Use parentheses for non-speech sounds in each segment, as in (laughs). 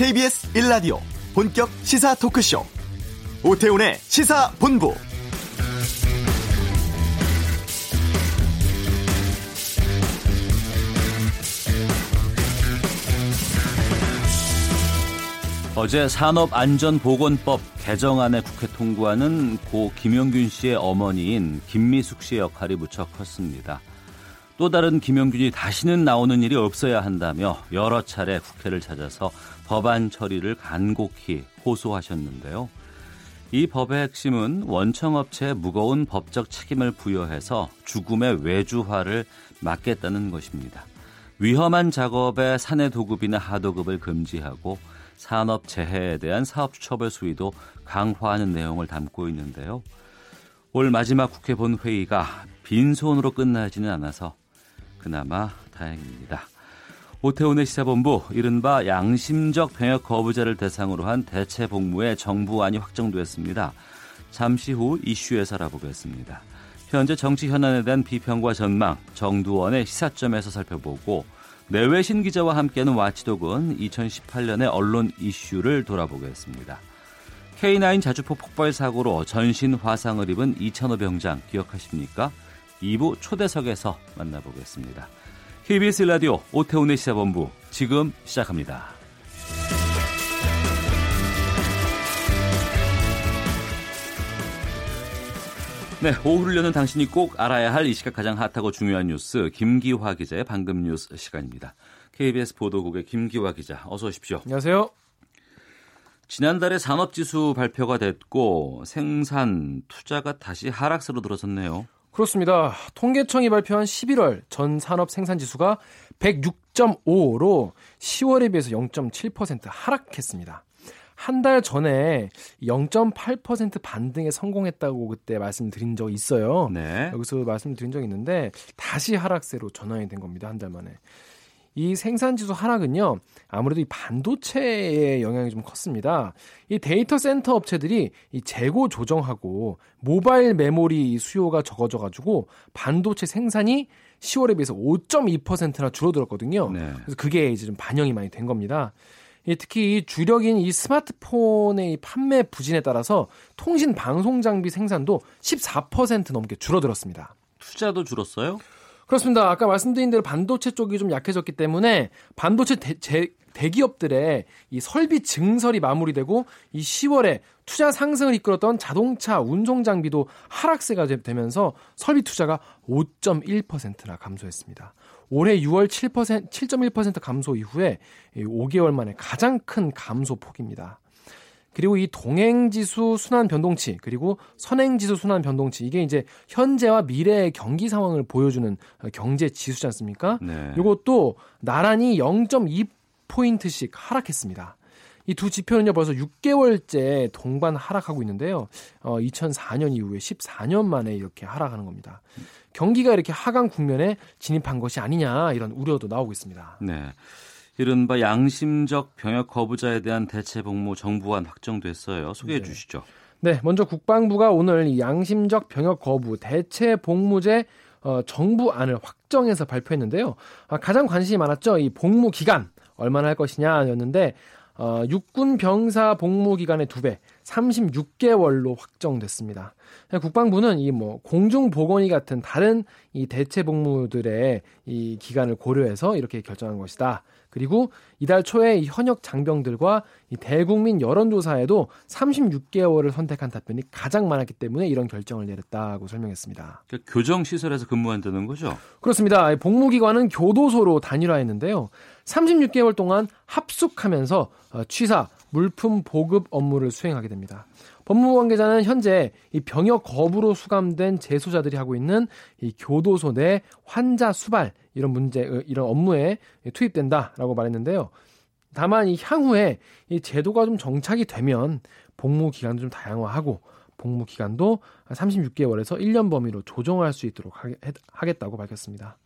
KBS 1라디오 본격 시사 토크쇼 오태훈의 시사본부 어제 산업안전보건법 개정안에 국회 통과는 고 김영균 씨의 어머니인 김미숙 씨의 역할이 무척 컸습니다. 또 다른 김영균이 다시는 나오는 일이 없어야 한다며 여러 차례 국회를 찾아서 법안 처리를 간곡히 호소하셨는데요. 이 법의 핵심은 원청업체에 무거운 법적 책임을 부여해서 죽음의 외주화를 막겠다는 것입니다. 위험한 작업의 사내 도급이나 하도급을 금지하고 산업 재해에 대한 사업 처벌 수위도 강화하는 내용을 담고 있는데요. 올 마지막 국회 본회의가 빈손으로 끝나지는 않아서 그나마 다행입니다. 오태훈의 시사본부 이른바 양심적 병역 거부자를 대상으로 한 대체 복무의 정부안이 확정됐습니다. 잠시 후 이슈에서 알아보겠습니다. 현재 정치 현안에 대한 비평과 전망 정두원의 시사점에서 살펴보고 내외신 기자와 함께하는 와치독은 2018년의 언론 이슈를 돌아보겠습니다. K9 자주포 폭발 사고로 전신 화상을 입은 이찬호 병장 기억하십니까? 2부 초대석에서 만나보겠습니다. KBS 라디오 오태훈의 시사본부 지금 시작합니다. 네, 오후를 여는 당신이 꼭 알아야 할 이 시각 가장 핫하고 중요한 뉴스 김기화 기자의 방금 뉴스 시간입니다. KBS 보도국의 김기화 기자 어서 오십시오. 안녕하세요. 지난달에 산업지수 발표가 됐고 생산 투자가 다시 하락세로 들어섰네요. 그렇습니다. 통계청이 발표한 11월 전 산업 생산 지수가 106.5로 10월에 비해서 0.7% 하락했습니다. 한 달 전에 0.8% 반등에 성공했다고 그때 말씀드린 적이 있어요. 네. 여기서 말씀드린 적이 있는데 다시 하락세로 전환이 된 겁니다. 한 달 만에. 이 생산 지수 하락은요, 아무래도 이 반도체의 영향이 좀 컸습니다. 이 데이터 센터 업체들이 이 재고 조정하고 모바일 메모리 수요가 적어져가지고 반도체 생산이 10월에 비해서 5.2%나 줄어들었거든요. 네. 그래서 그게 이제 좀 반영이 많이 된 겁니다. 특히 이 주력인 이 스마트폰의 판매 부진에 따라서 통신 방송 장비 생산도 14% 넘게 줄어들었습니다. 투자도 줄었어요? 그렇습니다. 아까 말씀드린 대로 반도체 쪽이 좀 약해졌기 때문에 반도체 대, 제, 대기업들의 이 설비 증설이 마무리되고 이 10월에 투자 상승을 이끌었던 자동차 운송 장비도 하락세가 되면서 설비 투자가 5.1%나 감소했습니다. 올해 6월 7% 7.1% 감소 이후에 5개월 만에 가장 큰 감소 폭입니다. 그리고 이 동행지수 순환 변동치 그리고 선행지수 순환 변동치 이게 이제 현재와 미래의 경기 상황을 보여주는 경제 지수지 않습니까? 네. 이것도 나란히 0.2 포인트씩 하락했습니다. 이 두 지표는요 벌써 6개월째 동반 하락하고 있는데요. 어, 2004년 이후에 14년 만에 이렇게 하락하는 겁니다. 경기가 이렇게 하강 국면에 진입한 것이 아니냐 이런 우려도 나오고 있습니다. 네. 이른바 양심적 병역 거부자에 대한 대체 복무 정부안 확정됐어요. 소개해 네. 주시죠. 네, 먼저 국방부가 오늘 이 양심적 병역 거부 대체 복무제 어, 정부안을 확정해서 발표했는데요. 아, 가장 관심이 많았죠. 이 복무 기간 얼마나 할 것이냐였는데 어, 육군 병사 복무 기간의 두 배, 36개월로 확정됐습니다. 국방부는 이 뭐 공중 보건이 같은 다른 이 대체 복무들의 이 기간을 고려해서 이렇게 결정한 것이다. 그리고 이달 초에 이 현역 장병들과 이 대국민 여론조사에도 36개월을 선택한 답변이 가장 많았기 때문에 이런 결정을 내렸다고 설명했습니다. 그러니까 교정 시설에서 근무한다는 거죠? 그렇습니다. 복무기관은 교도소로 단일화했는데요. 36개월 동안 합숙하면서 어, 취사, 물품 보급 업무를 수행하게 됩니다. 법무부 관계자는 현재 이 병역 거부로 수감된 재소자들이 하고 있는 이 교도소 내 환자 수발 이런 문제 어, 이런 업무에 투입된다라고 말했는데요. 다만 이 향후에 이 제도가 좀 정착이 되면 복무 기간도 좀 다양화하고 복무 기간도 36개월에서 1년 범위로 조정할 수 있도록 하겠다고 밝혔습니다.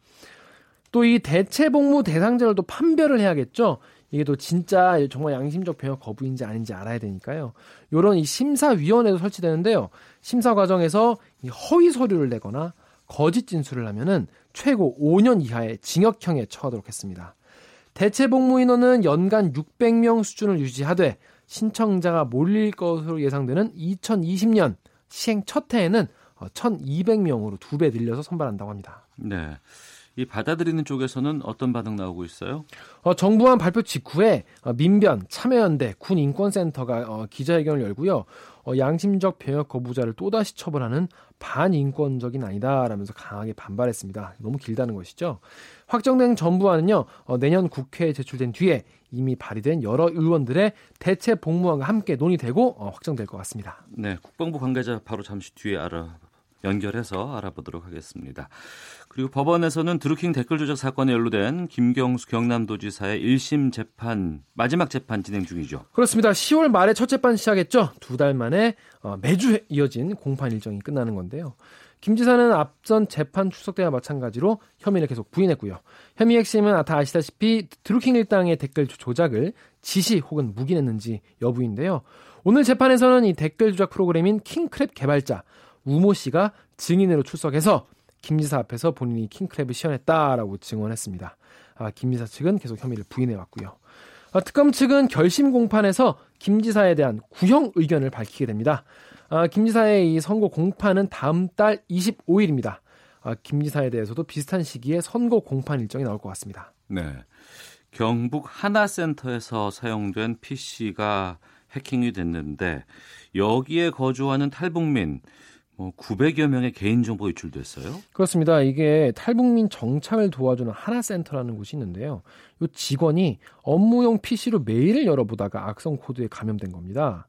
또 이 대체 복무 대상자를 또 판별을 해야겠죠. 이게 또 진짜 정말 양심적 병역 거부인지 아닌지 알아야 되니까요. 요런 이 심사위원회도 설치되는데요. 심사 과정에서 이 허위 서류를 내거나 거짓 진술을 하면은 최고 5년 이하의 징역형에 처하도록 했습니다. 대체 복무 인원은 연간 600명 수준을 유지하되 신청자가 몰릴 것으로 예상되는 2020년 시행 첫 해에는 1,200명으로 어, 두배 늘려서 선발한다고 합니다. 네. 이 받아들이는 쪽에서는 어떤 반응 나오고 있어요? 어, 정부안 발표 직후에 어, 민변, 참여연대, 군인권센터가 어, 기자회견을 열고요. 어, 양심적 병역 거부자를 또다시 처벌하는 반인권적인 아니다라면서 강하게 반발했습니다. 너무 길다는 것이죠. 확정된 정부안은요 어, 내년 국회에 제출된 뒤에 이미 발의된 여러 의원들의 대체 복무안과 함께 논의되고 어, 확정될 것 같습니다. 네, 국방부 관계자 바로 잠시 뒤에 알아 연결해서 알아보도록 하겠습니다. 그리고 법원에서는 드루킹 댓글 조작 사건에 연루된 김경수 경남도지사의 1심 재판 마지막 재판 진행 중이죠. 그렇습니다. 10월 말에 첫 재판 시작했죠. 두 달 만에 어, 매주 이어진 공판 일정이 끝나는 건데요. 김 지사는 앞선 재판 출석 때와 마찬가지로 혐의를 계속 부인했고요. 혐의 핵심은 다 아시다시피 드루킹 일당의 댓글 조작을 지시 혹은 묵인했는지 여부인데요. 오늘 재판에서는 이 댓글 조작 프로그램인 킹크랩 개발자 우모 씨가 증인으로 출석해서 김 지사 앞에서 본인이 킹크랩을 시연했다라고 증언했습니다. 아, 김 지사 측은 계속 혐의를 부인해 왔고요. 아, 특검 측은 결심 공판에서 김 지사에 대한 구형 의견을 밝히게 됩니다. 아, 김 지사의 이 선고 공판은 다음 달 25일입니다. 아, 김 지사에 대해서도 비슷한 시기에 선고 공판 일정이 나올 것 같습니다. 네. 경북 하나센터에서 사용된 PC가 해킹이 됐는데 여기에 거주하는 탈북민 뭐 900여 명의 개인정보 유출됐어요? 그렇습니다. 이게 탈북민 정착을 도와주는 하나센터라는 곳이 있는데요. 이 직원이 업무용 PC로 메일을 열어보다가 악성 코드에 감염된 겁니다.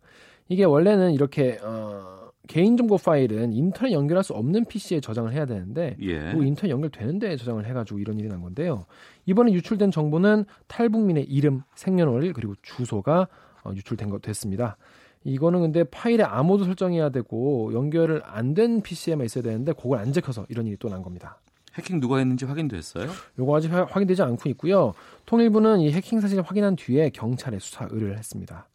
이게 원래는 이렇게 어, 개인정보 파일은 인터넷 연결할 수 없는 PC에 저장을 해야 되는데 예. 그 인터넷 연결되는 데 저장을 해가지고 이런 일이 난 건데요. 이번에 유출된 정보는 탈북민의 이름, 생년월일 그리고 주소가 어, 유출된 것 됐습니다. 이거는 근데 파일에 아무도 설정해야 되고 연결을 안 된 PC에만 있어야 되는데 그걸 안 지켜서 이런 일이 또 난 겁니다. 해킹 누가 했는지 확인됐어요? 요거 아직 확인되지 않고 있고요. 통일부는 이 해킹 사실을 확인한 뒤에 경찰에 수사 의뢰를 했습니다.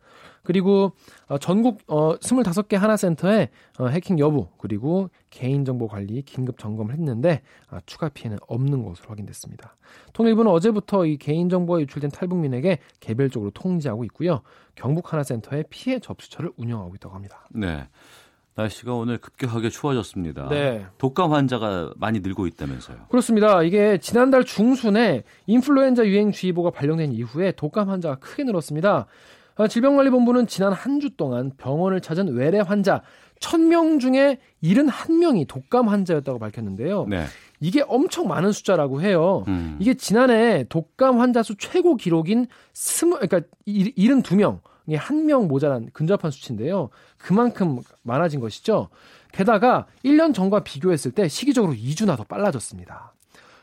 그리고 어, 전국 어, 25개 하나센터에 어, 해킹 여부 그리고 개인정보 관리 긴급 점검을 했는데 아, 추가 피해는 없는 것으로 확인됐습니다. 통일부는 어제부터 이 개인정보가 유출된 탈북민에게 개별적으로 통지하고 있고요. 경북 하나센터에 피해 접수처를 운영하고 있다고 합니다. 네. 날씨가 오늘 급격하게 추워졌습니다. 네. 독감 환자가 많이 늘고 있다면서요. 그렇습니다. 이게 지난달 중순에 인플루엔자 유행주의보가 발령된 이후에 독감 환자가 크게 늘었습니다. 아, 질병관리본부는 지난 한 주 동안 병원을 찾은 외래 환자 1000명 중에 71명이 독감 환자였다고 밝혔는데요. 네. 이게 엄청 많은 숫자라고 해요. 음. 이게 지난해 독감 환자 수 최고 기록인 20, 그러니까 72명, 한 명 모자란 근접한 수치인데요. 그만큼 많아진 것이죠. 게다가 1년 전과 비교했을 때 시기적으로 2주나 더 빨라졌습니다.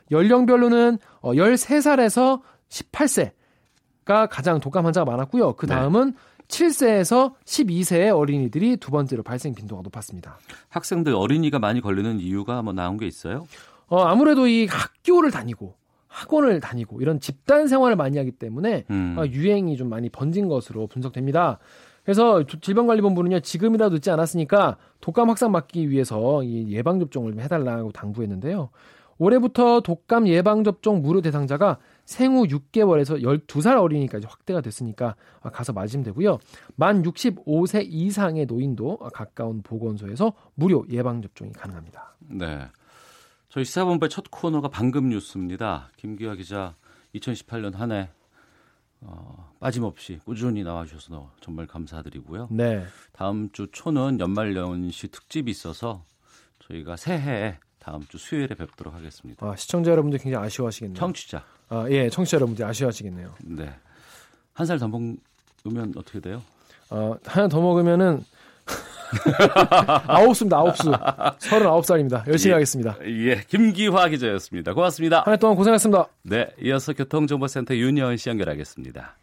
연령별로는 13살에서 어, 18세, 가 가장 독감 환자가 많았고요. 그 네. 다음은 네. 7세에서 12세의 어린이들이 두 번째로 발생 빈도가 높았습니다. 학생들 어린이가 많이 걸리는 이유가 뭐 나온 게 있어요? 어, 아무래도 이 학교를 다니고 학원을 다니고 이런 집단 생활을 많이 하기 때문에 음. 어, 유행이 좀 많이 번진 것으로 분석됩니다. 그래서 질병관리본부는요 지금이라도 늦지 않았으니까 독감 확산 막기 위해서 이 예방 접종을 좀 해달라고 당부했는데요. 올해부터 독감 예방 접종 무료 대상자가 생후 6개월에서 12살 어린이까지 확대가 됐으니까 가서 맞으면 되고요. 만 65세 이상의 노인도 가까운 보건소에서 무료 예방 접종이 가능합니다. 네. 저희 시사본부의 첫 코너가 방금 뉴스입니다. 김기화 기자 2018년 한해 어, 빠짐없이 꾸준히 나와주셔서 정말 감사드리고요. 네. 다음 주 초는 연말 연시 특집이 있어서 저희가 새해에 다음 주 수요일에 뵙도록 하겠습니다. 아, 시청자 여러분들 굉장히 아쉬워하시겠네요. 청취자. 아, 예, 청취자 여러분들 아쉬워하시겠네요. 네. 한 살 더 먹으면 어떻게 돼요? 어, 하나 더 먹으면은 아홉 수입니다. 아홉 수. 서른아홉 살입니다. 열심히 예, 하겠습니다. 예, 김기화 기자였습니다. 고맙습니다. 한 해 동안 고생하셨습니다. 네, 이어서 교통정보센터 윤여은 씨 연결하겠습니다.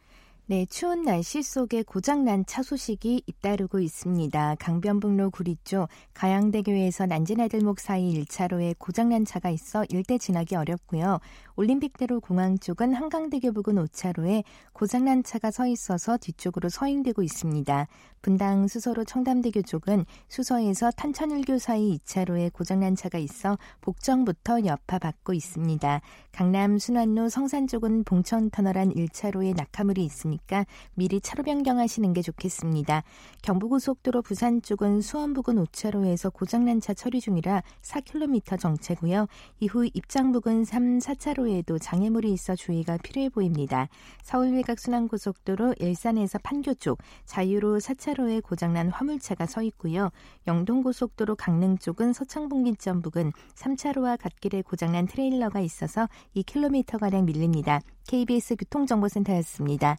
네, 추운 날씨 속에 고장난 차 소식이 잇따르고 있습니다. 강변북로 구리 쪽 가양대교에서 난지나들목 사이 1차로에 고장난 차가 있어 일대 지나기 어렵고요. 올림픽대로 공항 쪽은 한강대교 부근 5차로에 고장난 차가 서 있어서 뒤쪽으로 서행되고 있습니다. 분당 수서로 청담대교 쪽은 수서에서 탄천일교 사이 2차로에 고장난 차가 있어 복정부터 여파 받고 있습니다. 강남 순환로 성산 쪽은 봉천터널 안 1차로에 낙하물이 있습니다. 있으니까 미리 차로 변경하시는 게 좋겠습니다. 경부고속도로 부산 쪽은 수원 부근 5차로에서 고장난 차 처리 중이라 4km 정체고요. 이후 입장 부근 3, 4차로에도 장애물이 있어 주의가 필요해 보입니다. 서울 외곽순환고속도로 일산에서 판교 쪽 자유로 4차로에 고장난 화물차가 서 있고요. 영동고속도로 강릉 쪽은 서창분기점 부근 3차로와 갓길에 고장난 트레일러가 있어서 2km가량 밀립니다. KBS 교통정보센터였습니다.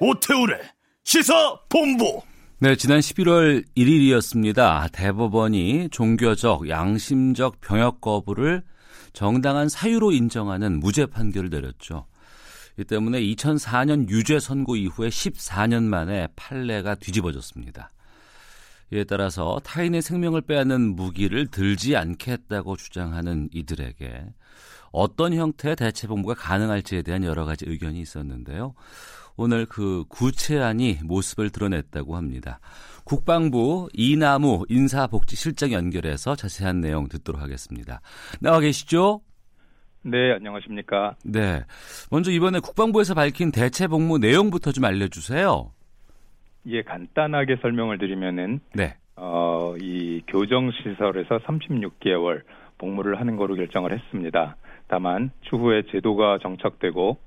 오태우래 시사 본부. 네, 지난 11월 1일이었습니다. 대법원이 종교적, 양심적 병역 거부를 정당한 사유로 인정하는 무죄 판결을 내렸죠. 이 때문에 2004년 유죄 선고 이후에 14년 만에 판례가 뒤집어졌습니다. 이에 따라서 타인의 생명을 빼앗는 무기를 들지 않겠다고 주장하는 이들에게 어떤 형태의 대체 복무가 가능할지에 대한 여러 가지 의견이 있었는데요. 오늘 그 구체안이 모습을 드러냈다고 합니다. 국방부 이나무 인사복지실장 연결해서 자세한 내용 듣도록 하겠습니다. 나와 계시죠? 네, 안녕하십니까? 네. 먼저 이번에 국방부에서 밝힌 대체 복무 내용부터 좀 알려주세요. 예, 간단하게 설명을 드리면은 네. 어, 이 교정 시설에서 36개월 복무를 하는 거로 결정을 했습니다. 다만 추후에 제도가 정착되고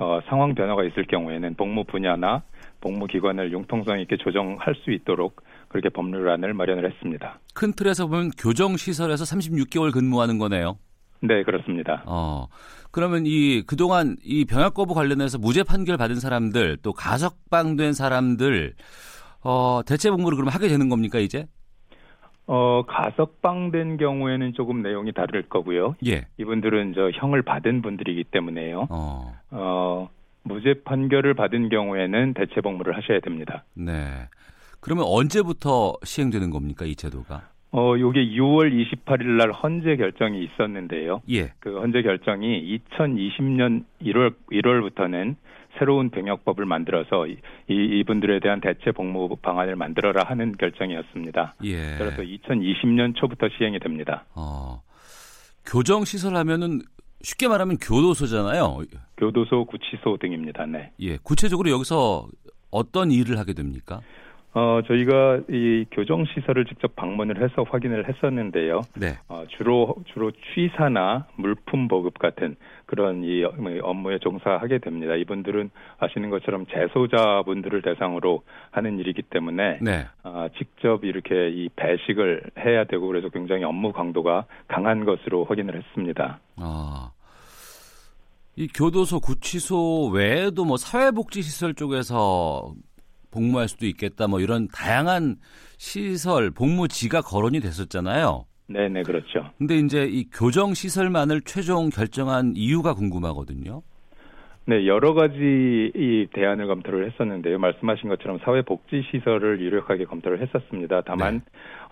어, 상황 변화가 있을 경우에는 복무 분야나 복무 기관을 융통성 있게 조정할 수 있도록 그렇게 법률안을 마련을 했습니다. 큰 틀에서 보면 교정 시설에서 36개월 근무하는 거네요. 네, 그렇습니다. 어. 그러면 이 그동안 이 병역 거부 관련해서 무죄 판결 받은 사람들 또 가석방된 사람들 어 대체 복무를 그럼 하게 되는 겁니까 이제? 어 가석방된 경우에는 조금 내용이 다를 거고요. 예. 이분들은 저 형을 받은 분들이기 때문에요. 어. 어 무죄 판결을 받은 경우에는 대체 복무를 하셔야 됩니다. 네. 그러면 언제부터 시행되는 겁니까 이 제도가? 어, 요게 6월 28일 날 헌재 결정이 있었는데요. 예. 그 헌재 결정이 2020년 1월 1월부터는 새로운 병역법을 만들어서 이, 이분들에 대한 대체 복무 방안을 만들어라 하는 결정이었습니다. 예. 그래서 2020년 초부터 시행이 됩니다. 어. 교정 시설 하면은 쉽게 말하면 교도소잖아요. 교도소, 구치소 등입니다. 네. 예. 구체적으로 여기서 어떤 일을 하게 됩니까? 어, 저희가 이 교정 시설을 직접 방문을 해서 확인을 했었는데요. 네. 어, 주로 주로 취사나 물품 보급 같은 그런 이 업무에 종사하게 됩니다. 이분들은 아시는 것처럼 재소자분들을 대상으로 하는 일이기 때문에 네. 어, 직접 이렇게 이 배식을 해야 되고 그래서 굉장히 업무 강도가 강한 것으로 확인을 했습니다. 아. 이 교도소, 구치소 외에도 뭐 사회복지시설 쪽에서 복무할 수도 있겠다 뭐 이런 다양한 시설 복무지가 거론이 됐었잖아요. 네, 네, 그렇죠. 근데 이제 이 교정 시설만을 최종 결정한 이유가 궁금하거든요. 네, 여러 가지 이 대안을 검토를 했었는데요. 말씀하신 것처럼 사회복지 시설을 유력하게 검토를 했었습니다. 다만 네.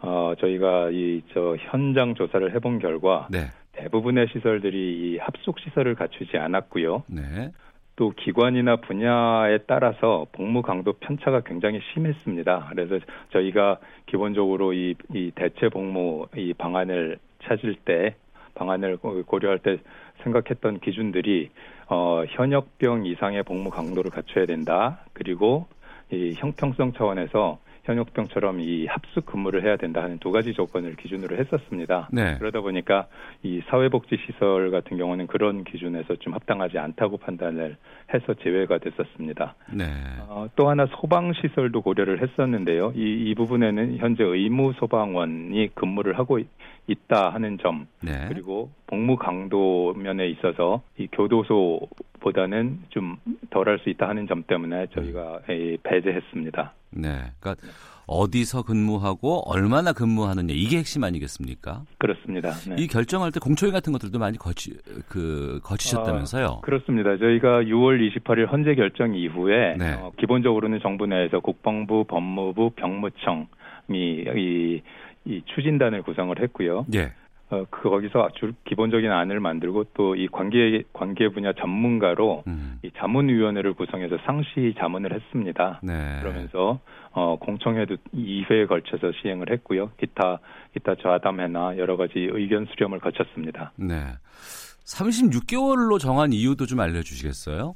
어 저희가 이 저 현장 조사를 해본 결과 네. 대부분의 시설들이 이 합숙 시설을 갖추지 않았고요. 네. 또 기관이나 분야에 따라서 복무 강도 편차가 굉장히 심했습니다. 그래서 저희가 기본적으로 이, 이 대체 복무 이 방안을 찾을 때 방안을 고려할 때 생각했던 기준들이 어, 현역병 이상의 복무 강도를 갖춰야 된다. 그리고 이 형평성 차원에서 현역병처럼 이 합숙 근무를 해야 된다 하는 두 가지 조건을 기준으로 했었습니다. 네. 그러다 보니까 이 사회복지시설 같은 경우는 그런 기준에서 좀 합당하지 않다고 판단을 해서 제외가 됐었습니다. 네. 어, 또 하나 소방시설도 고려를 했었는데요. 이, 이 부분에는 현재 의무 소방원이 근무를 하고 있다 하는 점 네. 그리고 복무 강도 면에 있어서 이 교도소 보다는 좀 덜 할 수 있다 하는 점 때문에 저희가 이 배제했습니다. 네. 그러니까 어디서 근무하고 얼마나 근무하느냐 이게 핵심 아니겠습니까? 그렇습니다. 네. 이 결정할 때 공초회 같은 것들도 많이 거치 그 거치셨다면서요? 아, 그렇습니다. 저희가 6월 28일 헌재 결정 이후에 네. 어, 기본적으로는 정부 내에서 국방부, 법무부, 병무청 이 이, 이 추진단을 구성을 했고요. 예. 어, 그 거기서 주 기본적인 안을 만들고 또 이 관계 관계 분야 전문가로 음. 이 자문위원회를 구성해서 상시 자문을 했습니다. 네. 그러면서 어, 공청회도 2회에 걸쳐서 시행을 했고요. 기타 기타 좌담회나 여러 가지 의견 수렴을 거쳤습니다. 네. 36개월로 정한 이유도 좀 알려주시겠어요?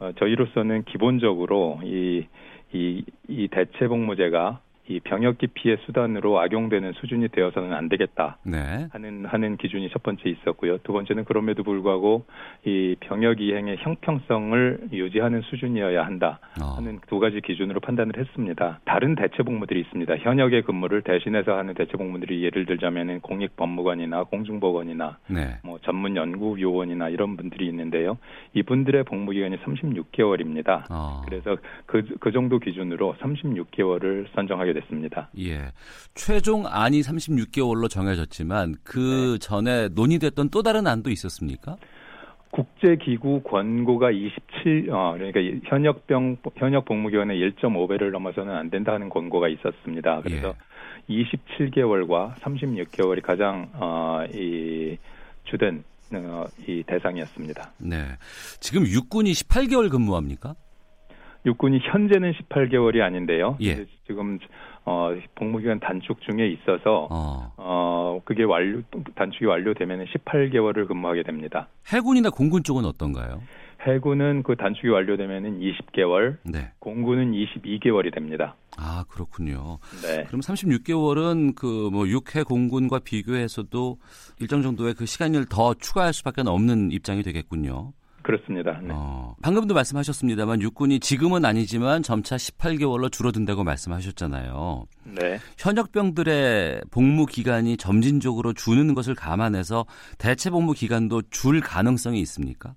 어, 저희로서는 기본적으로 이, 이, 이 대체복무제가 이 병역기 피해 수단으로 악용되는 수준이 되어서는 안 되겠다 네. 하는 하는 기준이 첫 번째 있었고요. 두 번째는 그럼에도 불구하고 이 병역 이행의 형평성을 유지하는 수준이어야 한다 어. 하는 두 가지 기준으로 판단을 했습니다. 다른 대체 복무들이 있습니다. 현역의 근무를 대신해서 하는 대체 복무들이 예를 들자면은 공익법무관이나 공중보건이나 네. 뭐 전문 연구 요원이나 이런 분들이 있는데요. 이분들의 복무 기간이 36개월입니다. 어. 그래서 그, 그 정도 기준으로 36개월을 선정하게 됐습니다. 예. 최종 안이 36개월로 정해졌지만 그 전에 논의됐던 또 다른 안도 있었습니까? 국제기구 권고가 27, 어, 그러니까 이 현역병, 현역 복무기간의 1.5배를 넘어서는 안 된다 하는 권고가 있었습니다. 그래서 27개월과 36개월이 가장, 어, 이, 주된, 어, 이 대상이었습니다. 네. 지금 육군이 18개월 근무합니까? 육군이 현재는 18개월이 아닌데요. 예. 지금 어 복무기간 단축 중에 있어서 어. 어 그게 완료 단축이 완료되면 18개월을 근무하게 됩니다. 해군이나 공군 쪽은 어떤가요? 해군은 그 단축이 완료되면은 20개월, 네. 공군은 22개월이 됩니다. 아, 그렇군요. 네. 그럼 36개월은 그 뭐 육해 공군과 비교해서도 일정 정도의 그 시간을 더 추가할 수밖에 없는 입장이 되겠군요. 그렇습니다. 네. 어, 방금도 말씀하셨습니다만 육군이 지금은 아니지만 점차 18개월로 줄어든다고 말씀하셨잖아요. 네. 현역병들의 복무 기간이 점진적으로 주는 것을 감안해서 대체 복무 기간도 줄 가능성이 있습니까?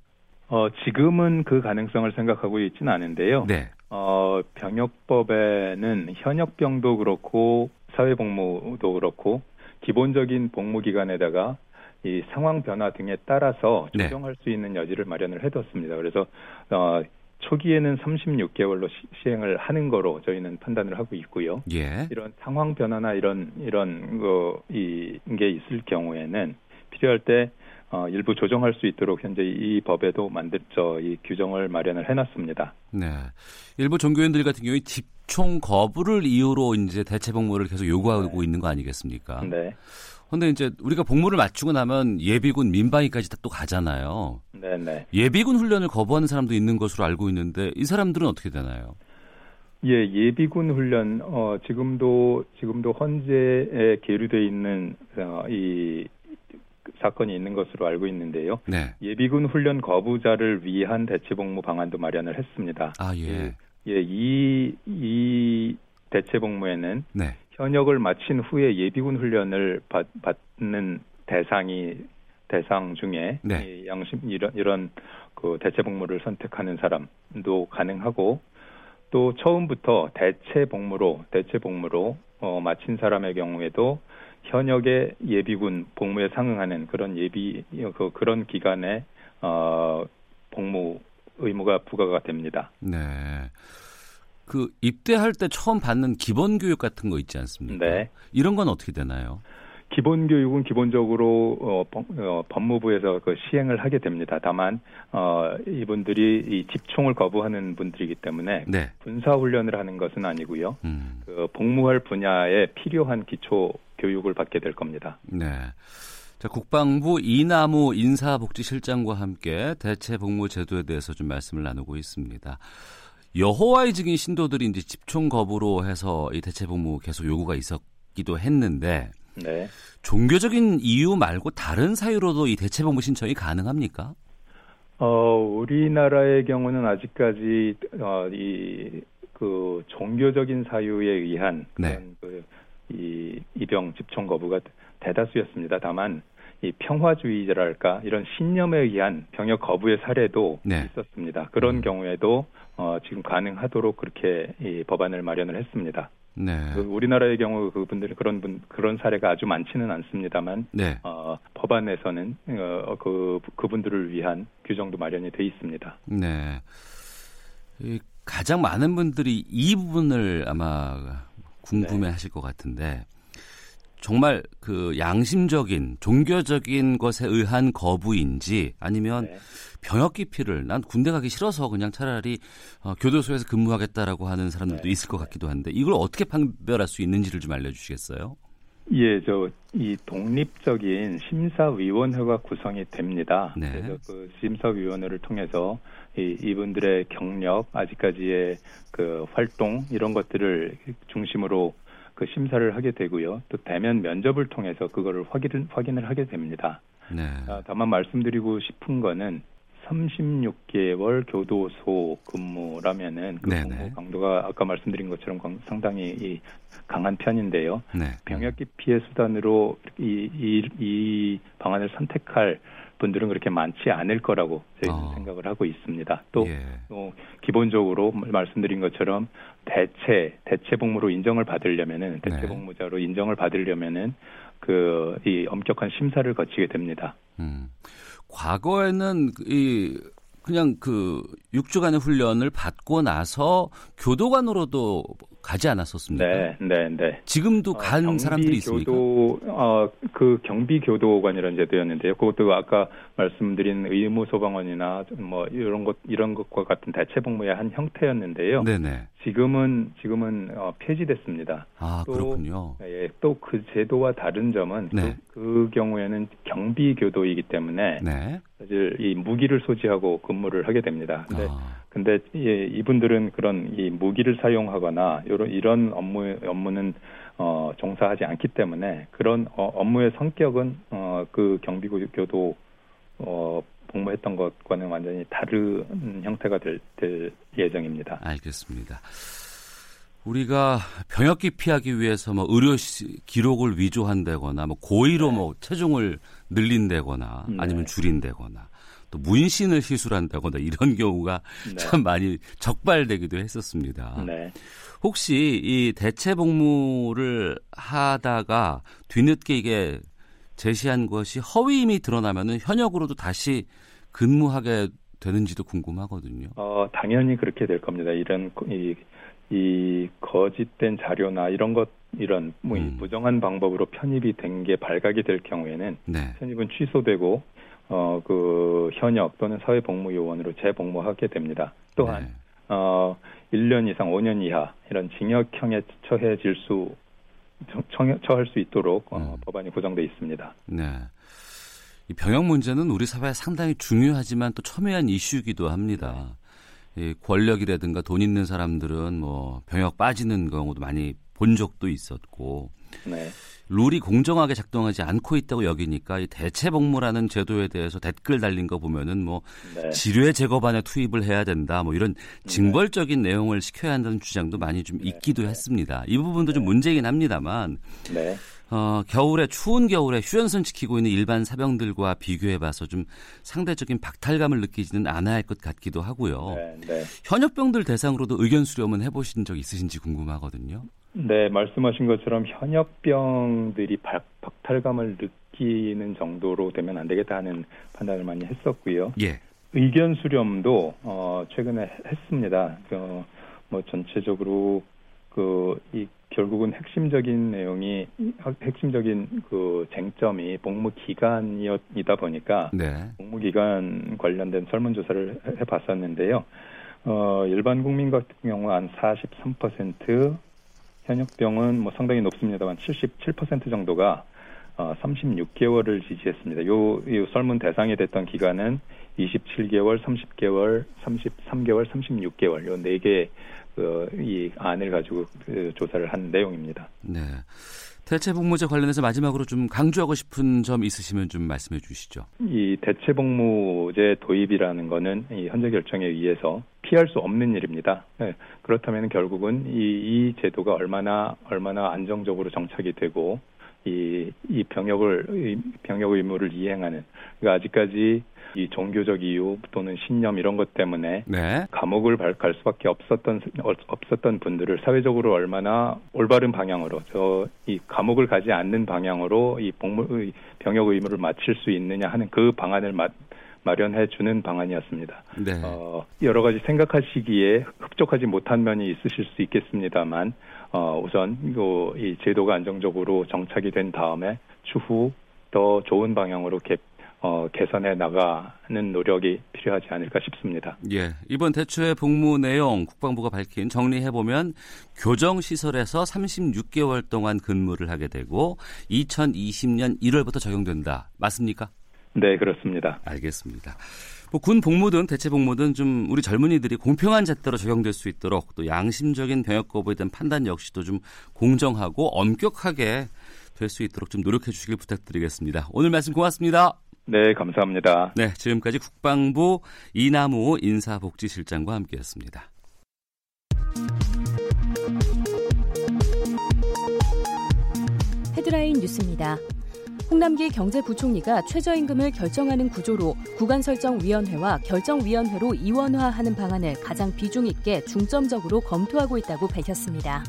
어 지금은 그 가능성을 생각하고 있지는 않은데요. 네. 어 병역법에는 현역병도 그렇고 사회복무도 그렇고 기본적인 복무 기간에다가 이 상황 변화 등에 따라서 네. 조정할 수 있는 여지를 마련을 해뒀습니다. 그래서 어, 초기에는 36개월로 시, 행을 하는 거로 저희는 판단을 하고 있고요. 예. 이런 상황 변화나 이런 이런 거이 게 있을 경우에는 필요할 때 어, 일부 조정할 수 있도록 현재 이 법에도 만들 저이 규정을 마련을 해놨습니다. 네. 일부 종교인들 같은 경우에 집총 거부를 이유로 이제 대체 복무를 계속 요구하고 있는 거 아니겠습니까? 네, 근데 이제 우리가 복무를 마치고 나면 예비군 민방위까지 다 또 가잖아요. 네, 네. 예비군 훈련을 거부하는 사람도 있는 것으로 알고 있는데 이 사람들은 어떻게 되나요? 예, 예비군 훈련 어 지금도 지금도 헌재에 계류돼 있는 어, 이 사건이 있는 것으로 알고 있는데요. 네. 예비군 훈련 거부자를 위한 대체복무 방안도 마련을 했습니다. 아, 예. 예, 이, 이 대체복무에는 네. 현역을 마친 후에 예비군 훈련을 받, 받는 대상이 대상 중에 네. 이 양심 이런 이런 그 대체 복무를 선택하는 사람도 가능하고 또 처음부터 대체 복무로 대체 복무로 어, 마친 사람의 경우에도 현역의 예비군 복무에 상응하는 그런 예비 그 그런 기간에 어, 복무 의무가 부과가 됩니다. 네. 그 입대할 때 처음 받는 기본 교육 같은 거 있지 않습니까? 네. 이런 건 어떻게 되나요? 기본 교육은 기본적으로 어, 법, 어, 법무부에서 그 시행을 하게 됩니다. 다만 어, 이분들이 이 집총을 거부하는 분들이기 때문에 네. 군사 훈련을 하는 것은 아니고요. 음. 그 복무할 분야에 필요한 기초 교육을 받게 될 겁니다. 네. 자, 국방부 이나무 인사복지실장과 함께 대체 복무 제도에 대해서 좀 말씀을 나누고 있습니다. 여호와의 증인 신도들이 이제 집총 거부로 해서 이 대체 복무 계속 요구가 있었기도 했는데 네. 종교적인 이유 말고 다른 사유로도 이 대체 복무 신청이 가능합니까? 어, 우리나라의 경우는 아직까지 어, 이그 종교적인 사유에 의한 네. 그, 이 입영 집총 거부가 대다수였습니다. 다만 이 평화주의자랄까 이런 신념에 의한 병역 거부의 사례도 네. 있었습니다. 그런 음. 경우에도 어, 지금 가능하도록 그렇게 이 법안을 마련을 했습니다. 네. 그 우리나라의 경우 그분들 그런 분 그런 사례가 아주 많지는 않습니다만 네. 어, 법안에서는 어, 그 그분들을 위한 규정도 마련이 돼 있습니다. 네. 이 가장 많은 분들이 이 부분을 아마 궁금해 하실 것 같은데 정말 그 양심적인 종교적인 것에 의한 거부인지 아니면 네. 병역 기피를 난 군대 가기 싫어서 그냥 차라리 어, 교도소에서 근무하겠다라고 하는 사람들도 네. 있을 것 같기도 한데 이걸 어떻게 판별할 수 있는지를 좀 알려주시겠어요? 예, 저 이 독립적인 심사위원회가 구성이 됩니다. 네. 그래서 그 심사위원회를 통해서 이, 이분들의 경력, 아직까지의 그 활동 이런 것들을 중심으로 그 심사를 하게 되고요. 또 대면 면접을 통해서 그거를 확인을 확인을 하게 됩니다. 네. 아, 다만 말씀드리고 싶은 거는 36개월 교도소 근무라면은 그 네네. 근무 강도가 아까 말씀드린 것처럼 강- 상당히 이 강한 편인데요. 네. 병역 기피의 수단으로 이, 이, 이 방안을 선택할 분들은 그렇게 많지 않을 거라고 저희는 어. 생각을 하고 있습니다. 또 예. 또 기본적으로 말씀드린 것처럼 대체 대체 복무로 인정을 받으려면은 대체 네. 복무자로 인정을 받으려면은 그 이 엄격한 심사를 거치게 됩니다. 음. 과거에는 이 그냥 그 6주간의 훈련을 받고 나서 교도관으로도 가지 않았었습니까? 네, 네, 네. 지금도 어, 간 경비 사람들이 있습니까? 교도, 어, 그 경비 교도관이라는 제도였는데요. 그것도 아까 말씀드린 의무 소방관이나 뭐 이런 것 이런 것과 같은 대체 복무의 한 형태였는데요. 네 네. 지금은 지금은 어, 폐지됐습니다. 아 또- 그렇군요. 예, 또 그 제도와 다른 점은 네. 그, 그 경우에는 경비 교도이기 때문에 네. 사실 이 무기를 소지하고 근무를 하게 됩니다. 근데 아, 근데 예, 이분들은 그런 이 무기를 사용하거나 이런 이런 업무 업무는 어, 종사하지 않기 때문에 그런 어, 업무의 성격은 어, 그 경비교도 어, 복무했던 것과는 완전히 다른 형태가 될, 될 예정입니다. 알겠습니다. 우리가 병역 기 피하기 위해서 뭐 의료 시- 기록을 위조한다거나 뭐 고의로 뭐 체중을 늘린다거나 네. 아니면 줄인다거나 또 문신을 시술한다거나 (laughs) 이런 경우가 네. 참 많이 적발되기도 했었습니다. 네. 혹시 이 대체 복무를 하다가 뒤늦게 이게 제시한 것이 허위임이 드러나면은 현역으로도 다시 근무하게 되는지도 궁금하거든요. 어, 당연히 그렇게 될 겁니다. 이런 이, 이 거짓된 자료나 이런 것 이런 뭐이 음. 부정한 방법으로 편입이 된 게 발각이 될 경우에는 네. 편입은 취소되고 어 그 현역 또는 사회복무요원으로 재복무하게 됩니다. 또한 네. 어 1년 이상 5년 이하 이런 징역형에 처해질 수 처, 처할 수 있도록 어, 음. 법안이 구성돼 있습니다. 네. 이 병역 문제는 우리 사회에 상당히 중요하지만 또 첨예한 이슈이기도 합니다. 이 권력이라든가 돈 있는 사람들은 뭐 병역 빠지는 경우도 많이 본 적도 있었고 네. 룰이 공정하게 작동하지 않고 있다고 여기니까 이 대체 복무라는 제도에 대해서 댓글 달린 거 보면은 뭐 네. 지뢰 제거반에 투입을 해야 된다 뭐 이런 징벌적인 내용을 시켜야 한다는 주장도 많이 좀 있기도 했습니다. 이 부분도 좀 문제긴 합니다만 네. 어, 겨울에 추운 겨울에 휴전선 지키고 있는 일반 사병들과 비교해 봐서 좀 상대적인 박탈감을 느끼지는 않아야 할 것 같기도 하고요. 네. 네. 현역병들 대상으로도 의견 수렴은 해보신 적 있으신지 궁금하거든요. 네, 말씀하신 것처럼 현역병들이 박, 박탈감을 느끼는 정도로 되면 안 되겠다 하는 판단을 많이 했었고요. 예. 의견 수렴도 어, 최근에 했습니다. 그, 뭐 전체적으로 그 이 결국은 핵심적인 내용이 핵심적인 그 쟁점이 복무 기간이다 보니까 네. 복무 기간 관련된 설문조사를 해- 해봤었는데요. 어, 일반 국민 같은 경우 한 43%, 현역병은 뭐 상당히 높습니다만 77% 정도가 어, 36개월을 지지했습니다. 요, 이 설문 대상이 됐던 기간은 27개월, 30개월, 33개월, 36개월 요 네개 그, 이 안을 가지고 그 조사를 한 내용입니다. 네. 대체 복무제 관련해서 마지막으로 좀 강조하고 싶은 점 있으시면 좀 말씀해 주시죠. 이 대체 복무제 도입이라는 거는 이 현재 결정에 의해서 피할 수 없는 일입니다. 네, 그렇다면 결국은 이, 이 제도가 얼마나 얼마나 안정적으로 정착이 되고 이, 이 병역을 병역 의무를 이행하는 그러니까 아직까지 이 종교적 이유 또는 신념 이런 것 때문에 네. 감옥을 갈 수밖에 없었던 없었던 분들을 사회적으로 얼마나 올바른 방향으로 저 이 감옥을 가지 않는 방향으로 이 복무 병역 의무를 마칠 수 있느냐 하는 그 방안을 마, 마련해 주는 방안이었습니다. 네. 어, 여러 가지 생각하시기에 흡족하지 못한 면이 있으실 수 있겠습니다만 어, 우선 이, 이 제도가 안정적으로 정착이 된 다음에 추후 더 좋은 방향으로 개, 어, 개선해 나가는 노력이 필요하지 않을까 싶습니다. 예. 이번 대처의 복무 내용 국방부가 밝힌 정리해 보면 교정 시설에서 36개월 동안 근무를 하게 되고 2020년 1월부터 적용된다. 맞습니까? 네, 그렇습니다. 알겠습니다. 뭐 군 복무든 대체 복무든 좀 우리 젊은이들이 공평한 잣대로 적용될 수 있도록 또 양심적인 병역 거부에 대한 판단 역시도 좀 공정하고 엄격하게 될 수 있도록 좀 노력해 주시길 부탁드리겠습니다. 오늘 말씀 고맙습니다. 네, 감사합니다. 네, 지금까지 국방부 이남우 인사복지실장과 함께했습니다. 헤드라인 뉴스입니다. 홍남기 경제부총리가 최저임금을 결정하는 구조로 구간설정위원회와 결정위원회로 이원화하는 방안을 가장 비중 있게 중점적으로 검토하고 있다고 밝혔습니다.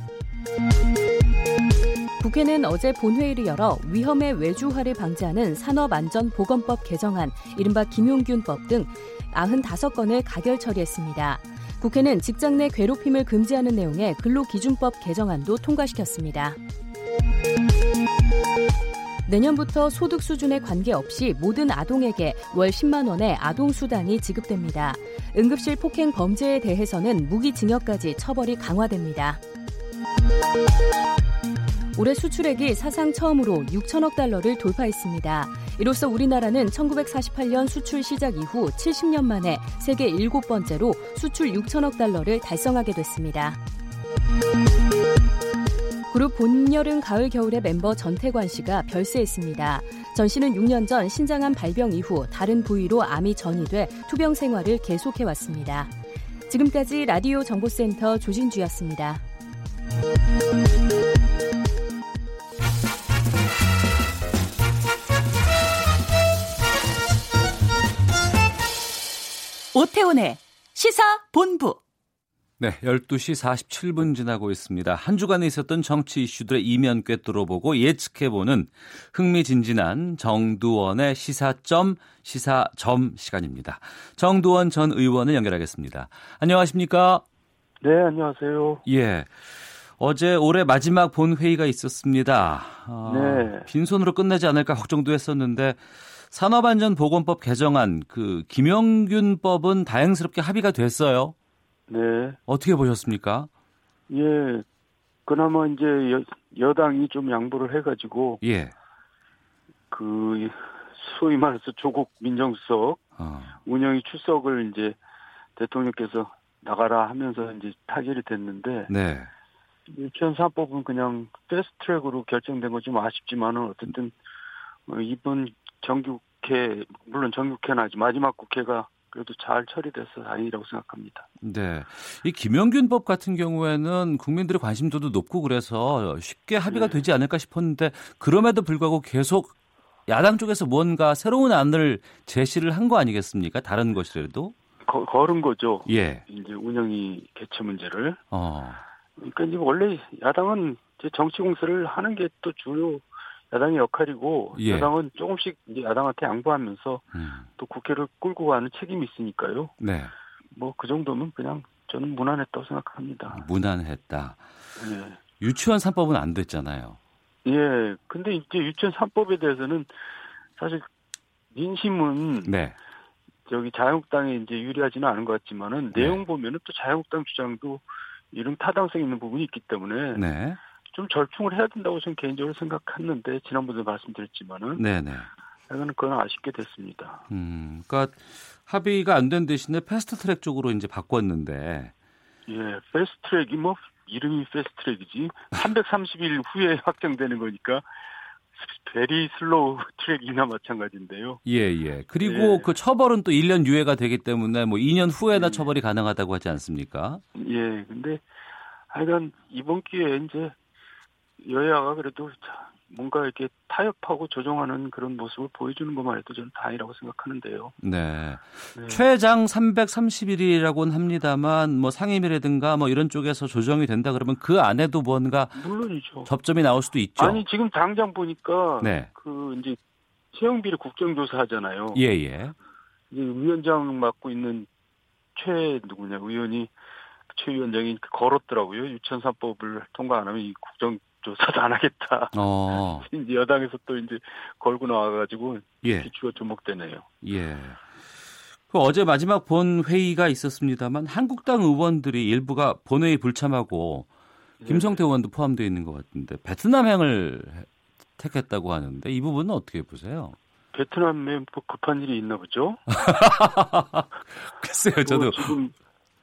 국회는 어제 본회의를 열어 위험의 외주화를 방지하는 산업안전보건법 개정안, 이른바 김용균법 등 95건을 가결 처리했습니다. 국회는 직장 내 괴롭힘을 금지하는 내용의 근로기준법 개정안도 통과시켰습니다. 내년부터 소득 수준에 관계없이 모든 아동에게 월 10만 원의 아동 수당이 지급됩니다. 응급실 폭행 범죄에 대해서는 무기징역까지 처벌이 강화됩니다. 올해 수출액이 사상 처음으로 6천억 달러를 돌파했습니다. 이로써 우리나라는 1948년 수출 시작 이후 70년 만에 세계 7번째로 수출 6천억 달러를 달성하게 됐습니다. 그룹 본, 여름, 가을, 겨울의 멤버 전태관 씨가 별세했습니다. 전 씨는 6년 전 신장암 발병 이후 다른 부위로 암이 전이돼 투병 생활을 계속해왔습니다. 지금까지 라디오 정보센터 조진주였습니다. 오태훈의 시사본부 네, 12시 47분 지나고 있습니다. 한 주간에 있었던 정치 이슈들의 이면 꿰뚫어보고 예측해보는 흥미진진한 정두원의 시사점, 시사점 시간입니다. 정두원 전 의원을 연결하겠습니다. 안녕하십니까? 네, 안녕하세요. 예. 어제 올해 마지막 본회의가 있었습니다. 어, 네. 빈손으로 끝내지 않을까 걱정도 했었는데 산업안전보건법 개정안 그 김용균법은 다행스럽게 합의가 됐어요. 네. 어떻게 보셨습니까? 예. 그나마 이제 여, 당이좀 양보를 해가지고. 예. 그, 소위 말해서 조국 민정수석, 어. 운영위 출석을 이제 대통령께서 나가라 하면서 이제 타결이 됐는데. 네. 유치원 3법은 그냥 패스트 트랙으로 결정된 거 좀 아쉽지만은 어쨌든 어, 이번 정기국회, 물론 정기국회는 아직 마지막 국회가 그래도 잘 처리돼서 다행이라고 생각합니다. 네. 이 김영균법 같은 경우에는 국민들의 관심도도 높고 그래서 쉽게 합의가 네. 되지 않을까 싶었는데 그럼에도 불구하고 계속 야당 쪽에서 뭔가 새로운 안을 제시를 한 거 아니겠습니까? 다른 것이라도? 거, 걸은 거죠. 예. 이제 운영이 개최 문제를. 어. 그러니까 이제 원래 야당은 정치 공세를 하는 게 또 주요 야당의 역할이고 예. 야당은 조금씩 이제 야당한테 양보하면서 음. 또 국회를 끌고 가는 책임이 있으니까요. 네. 뭐 그 정도면 그냥 저는 무난했다고 생각합니다. 무난했다. 네. 유치원 3법은 안 됐잖아요. 예. 근데 이제 유치원 3법에 대해서는 사실 민심은 네. 저기 자유한국당에 이제 유리하지는 않은 것 같지만은 네. 내용 보면은 또 자유한국당 주장도 이런 타당성 있는 부분이 있기 때문에 네. 좀 절충을 해야 된다고 저는 개인적으로 생각했는데 지난번에 말씀드렸지만은 네네. 이거는 그건 아쉽게 됐습니다. 음, 그러니까 합의가 안 된 대신에 패스트트랙 쪽으로 이제 바꿨는데. 예, 패스트트랙이 뭐 이름이 패스트트랙이지 330일 (laughs) 후에 확정되는 거니까 very slow (laughs) track이나 마찬가지인데요. 예, 예. 그리고 예. 그 처벌은 또 1년 유예가 되기 때문에 뭐 2년 후에나 예. 처벌이 가능하다고 하지 않습니까? 예, 근데 하여간 이번 기회에 이제 여야가 그래도 뭔가 이렇게 타협하고 조정하는 그런 모습을 보여주는 것만 해도 저는 다행이라고 생각하는데요. 네. 네. 최장 331일이라고는 합니다만 뭐 상임이라든가 뭐 이런 쪽에서 조정이 된다 그러면 그 안에도 뭔가 물론이죠. 접점이 나올 수도 있죠. 아니 지금 당장 보니까 네. 그 이제 채용비리 국정조사 하잖아요. 예, 예. 이제 위원장 맡고 있는 최 누구냐 의원이 최 위원장이 걸었더라고요. 유치원사법을 통과 안 하면 이 국정 조사도 안 하겠다. 어. (laughs) 이제 여당에서 또 이제 걸고 나와가지고 예. 비추가 주목되네요. 예. 그 어제 마지막 본 회의가 있었습니다만 한국당 의원들이 일부가 본회의 불참하고 김성태 의원도 포함되어 있는 것 같은데 베트남행을 택했다고 하는데 이 부분은 어떻게 보세요? 베트남에 뭐 급한 일이 있나 보죠? (laughs) 글쎄요, 저도 뭐 지금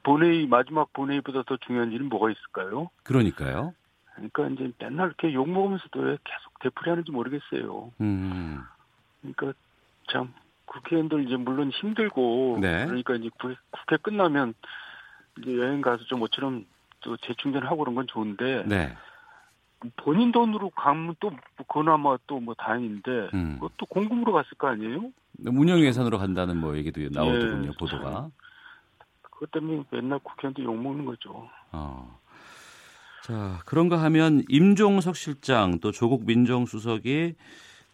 본회의 마지막 본회의보다 더 중요한 일은 뭐가 있을까요? 그러니까요. 그러니까 이제 맨날 이렇게 욕 먹으면서도 왜 계속 되풀이 하는지 모르겠어요. 음. 그러니까 참 국회의원들 이제 물론 힘들고 네. 그러니까 이제 국- 국회 끝나면 이제 여행 가서 좀 모처럼 또 재충전하고 그런 건 좋은데 네. 본인 돈으로 가면 또 그나마 또 뭐 다행인데 음. 그것도 공금으로 갔을 거 아니에요? 운영 예산으로 간다는 뭐 얘기도 나오더군요, 예, 보도가. 그것 때문에 맨날 국회의원들 욕 먹는 거죠. 어. 자, 그런가 하면 임종석 실장 또 조국 민정수석이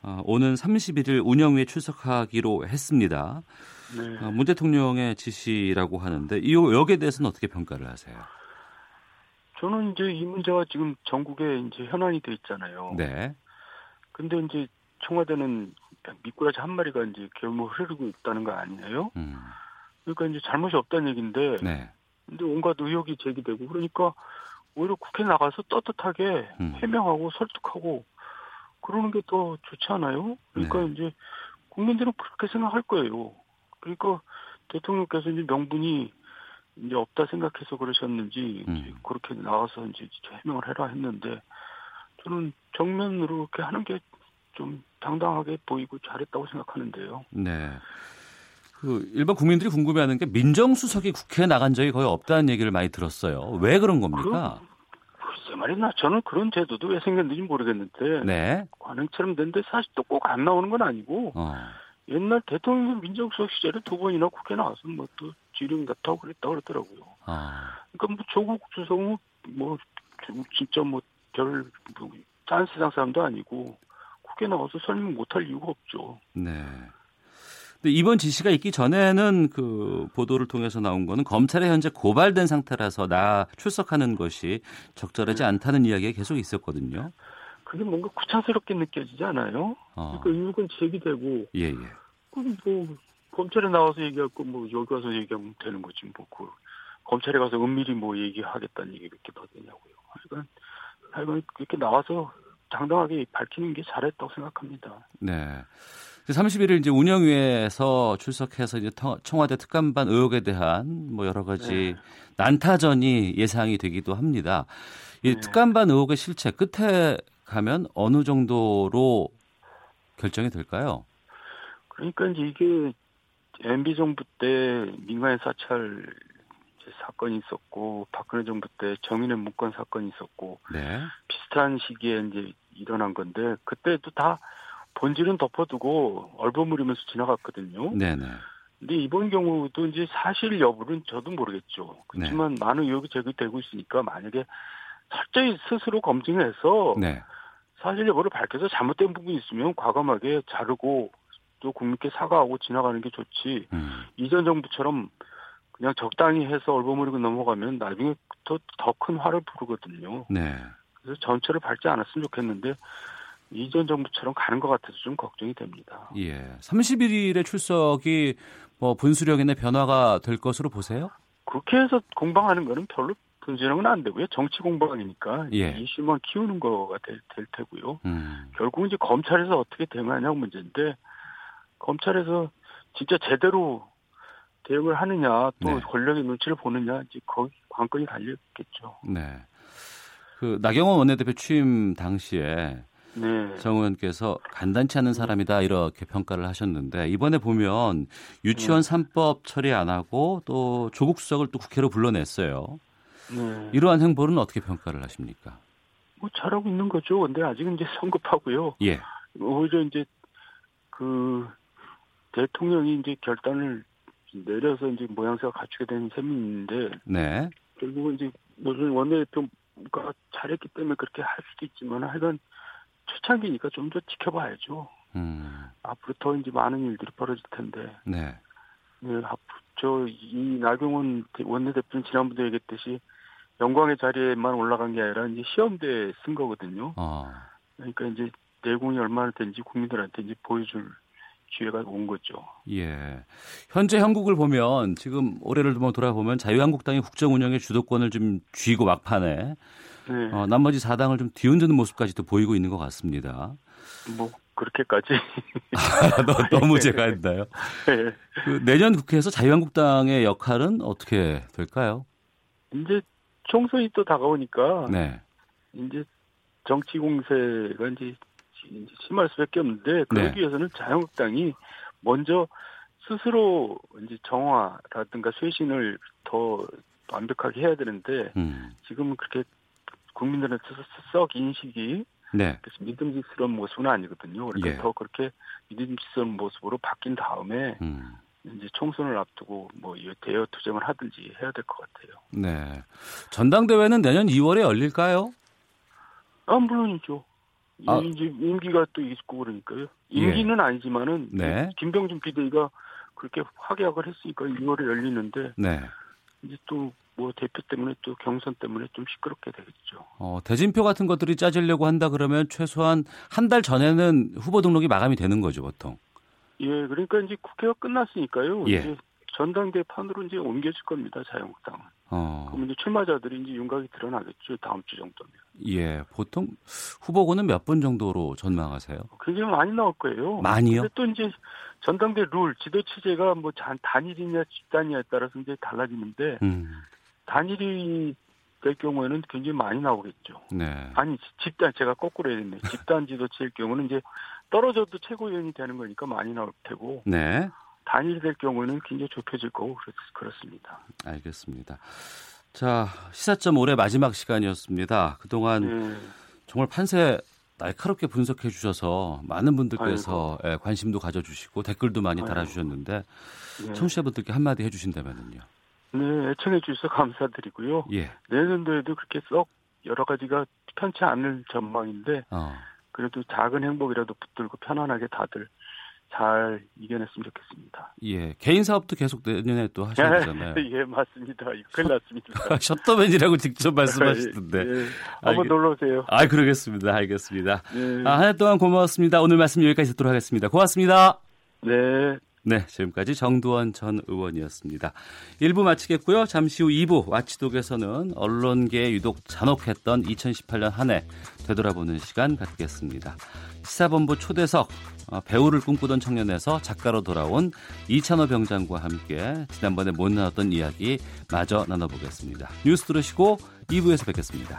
어, 오는 31일 운영위에 출석하기로 했습니다. 네. 어, 문 대통령의 지시라고 하는데 이 여기에 대해서는 어떻게 평가를 하세요? 저는 이제 이 문제가 지금 전국에 이제 현안이 돼 있잖아요. 네. 근데 이제 청와대는 미꾸라지 한 마리가 이제 결국 흐르고 있다는 거 아니에요? 음. 그러니까 이제 잘못이 없다는 얘기인데, 네. 근데 온갖 의혹이 제기되고 그러니까 오히려 국회 나가서 떳떳하게 음. 해명하고 설득하고 그러는 게 더 좋지 않아요? 그러니까 네. 이제 국민들은 그렇게 생각할 거예요. 그러니까 대통령께서 이제 명분이 이제 없다 생각해서 그러셨는지 음. 그렇게 나와서 이제 해명을 해라 했는데 저는 정면으로 이렇게 하는 게 좀 당당하게 보이고 잘했다고 생각하는데요. 네. 그 일반 국민들이 궁금해하는 게 민정수석이 국회에 나간 적이 거의 없다는 얘기를 많이 들었어요. 왜 그런 겁니까? 글쎄 말이나 저는 그런 제도도 왜 생겼는지 모르겠는데 네. 관행처럼 됐는데 사실 또 꼭 안 나오는 건 아니고 어. 옛날 대통령 민정수석 시절에 두 번이나 국회 나와서 뭐 또 지령 같다고 그랬다 그러더라고요. 아. 그러니까 뭐 조국 수석은 뭐 진짜 뭐별딴 세상 사람도 아니고 국회 나와서 설명 못할 이유가 없죠. 네. 근데 이번 지시가 있기 전에는 그 보도를 통해서 나온 거는 검찰에 현재 고발된 상태라서 나 출석하는 것이 적절하지 않다는 이야기가 계속 있었거든요. 그게 뭔가 구차스럽게 느껴지지 않아요? 어. 그러니까 의혹은 제기되고 예, 예. 그럼 뭐 검찰에 나와서 얘기할 거뭐 여기 와서 얘기하면 되는 거지 뭐 그 검찰에 가서 은밀히 뭐 얘기하겠다는 얘기 이렇게 더 되냐고요. 하여간 하여간 그렇게 나와서 당당하게 밝히는 게 잘했다고 생각합니다. 네. 31일 이제 운영위에서 출석해서 이제 터- 청와대 특감반 의혹에 대한 뭐 여러 가지 난타전이 예상이 되기도 합니다. 이 네. 특감반 의혹의 실체 끝에 가면 어느 정도로 결정이 될까요? 그러니까 이제 이게 MB 정부 때 민간인 사찰 사건이 있었고 박근혜 정부 때 정인의 문건 사건이 있었고 네. 비슷한 시기에 이제 일어난 건데 그때도 다 본질은 덮어두고 얼버무리면서 지나갔거든요. 네네. 근데 이번 경우도 이제 사실 여부는 저도 모르겠죠. 그렇지만 많은 의혹이 제기되고 있으니까 만약에 철저히 스스로 검증해서 네. 사실 여부를 밝혀서 잘못된 부분이 있으면 과감하게 자르고 또 국민께 사과하고 지나가는 게 좋지. 음. 이전 정부처럼 그냥 적당히 해서 얼버무리고 넘어가면 나중에 더 더 큰 화를 부르거든요. 네. 그래서 전체를 밟지 않았으면 좋겠는데 이전 정부처럼 가는 것 같아서 좀 걱정이 됩니다. 예. 31일의 출석이 뭐 분수령에는 변화가 될 것으로 보세요? 그렇게 해서 공방하는 거는 별로 분진은 안 되고요. 정치 공방이니까 예. 이슈만 키우는 거가 될, 될 테고요. 음. 결국 이제 검찰에서 어떻게 대응하냐고 문제인데 검찰에서 진짜 제대로 대응을 하느냐 또 네. 권력의 눈치를 보느냐 이제 거기 관건이 달렸겠죠. 네. 그 나경원 원내대표 취임 당시에 네. 정 의원께서 간단치 않은 사람이다 이렇게 평가를 하셨는데 이번에 보면 유치원 3법 처리 안 하고 또 조국 수석을 또 국회로 불러냈어요. 네. 이러한 행보는 어떻게 평가를 하십니까? 뭐 잘하고 있는 거죠. 근데 아직은 이제 성급하고요. 예. 오히려 이제 그 대통령이 이제 결단을 내려서 이제 모양새가 갖추게 된 있는데 네. 결국은 이제 무슨 원내대표가 잘했기 때문에 그렇게 할 수도 있지만 하여간 초창기니까 좀 더 지켜봐야죠. 음. 앞으로 더 이제 많은 일들이 벌어질 텐데. 네. 네, 앞으로 저이 나경원 원내대표는 지난번에 얘기했듯이 영광의 자리에만 올라간 게 아니라 이제 시험대에 쓴 거거든요. 어. 그러니까 이제 내공이 얼마나 된지 국민들한테 이제 보여줄 기회가 온 거죠. 예. 현재 형국을 보면 지금 올해를 뭐 돌아보면 자유한국당이 국정 운영의 주도권을 좀 쥐고 막판에 네. 어, 나머지 사당을 좀 뒤흔드는 모습까지 도 보이고 있는 것 같습니다. 뭐 그렇게까지 (laughs) 너, 무 제가 했나요? 네. 그 내년 국회에서 자유한국당의 역할은 어떻게 될까요? 이제 총선이 또 다가오니까 네. 이제 정치 공세가 이제 심할 수밖에 없는데 그러기 네. 위해서는 자유한국당이 먼저 스스로 이제 정화라든가 쇄신을 더 완벽하게 해야 되는데 음. 지금은 그렇게 국민들한테 썩 인식이 네. 그래서 믿음직스러운 모습은 아니거든요. 그러니까 예. 더 그렇게 믿음직스러운 모습으로 바뀐 다음에 음. 이제 총선을 앞두고 뭐이 대여 투쟁을 하든지 해야 될 것 같아요. 네. 전당대회는 내년 2월에 열릴까요? 아 물론이죠. 아. 이제 임기가 또 있고 그러니까요. 임기는 아니지만은 네. 김병준 비대위가 그렇게 확약을 했으니까 2월에 열리는데 네. 이제 또 뭐 대표 때문에 또 경선 때문에 좀 시끄럽게 되겠죠. 어, 대진표 같은 것들이 짜지려고 한다 그러면 최소한 한 달 전에는 후보 등록이 마감이 되는 거죠, 보통. 예, 그러니까 이제 국회가 끝났으니까요. 예. 이제 전당대 판으로 이제 옮겨질 겁니다. 자유한국당은. 어. 그럼 이제 출마자들이 이제 윤곽이 드러나겠죠. 다음 주 정도면. 예. 보통 후보군은 몇분 정도로 전망하세요? 굉장히 많이 나올 거예요. 많이요? 또 이제 전당대 룰, 지도 체제가 뭐 단- 단일이냐 집단이냐에 따라서 이제 달라지는데 음. 단일이 될 경우에는 굉장히 많이 나오겠죠. 네. 아니 집단 제가 거꾸로 해야 됐네. 집단 지도체일 경우는 이제 떨어져도 최고위원이 되는 거니까 많이 나올 테고 네. 단일이 될 경우는 굉장히 좁혀질 거고 그렇, 그렇습니다. 알겠습니다. 자, 시사점 올해 마지막 시간이었습니다. 그동안 네. 정말 판세 날카롭게 분석해 주셔서 많은 분들께서 예, 관심도 가져주시고 댓글도 많이 아이고. 달아주셨는데 네. 청취자분들께 한마디 해주신다면요. 네, 애청해 주셔서 감사드리고요. 예. 내년도에도 그렇게 썩 여러 가지가 편치 않을 전망인데 어. 그래도 작은 행복이라도 붙들고 편안하게 다들 잘 이겨냈으면 좋겠습니다. 예. 개인 사업도 계속 내년에 또 하셔야 되잖아요. (laughs) 예, 맞습니다. 이거 큰일 났습니다. (laughs) 셔터맨이라고 직접 말씀하시던데. 예, 한번 놀러 오세요. 아, 그러겠습니다. 알겠습니다. 네. 아, 한 해 동안 고마웠습니다. 오늘 말씀 여기까지 듣도록 하겠습니다. 고맙습니다. 네. 네, 지금까지 정두원 전 의원이었습니다. 1부 마치겠고요. 잠시 후 2부 와치독에서는 언론계에 유독 잔혹했던 2018년 한 해 되돌아보는 시간 갖겠습니다. 시사본부 초대석 어, 배우를 꿈꾸던 청년에서 작가로 돌아온 이찬호 병장과 함께 지난번에 못 나눴던 이야기 마저 나눠보겠습니다. 뉴스 들으시고 2부에서 뵙겠습니다.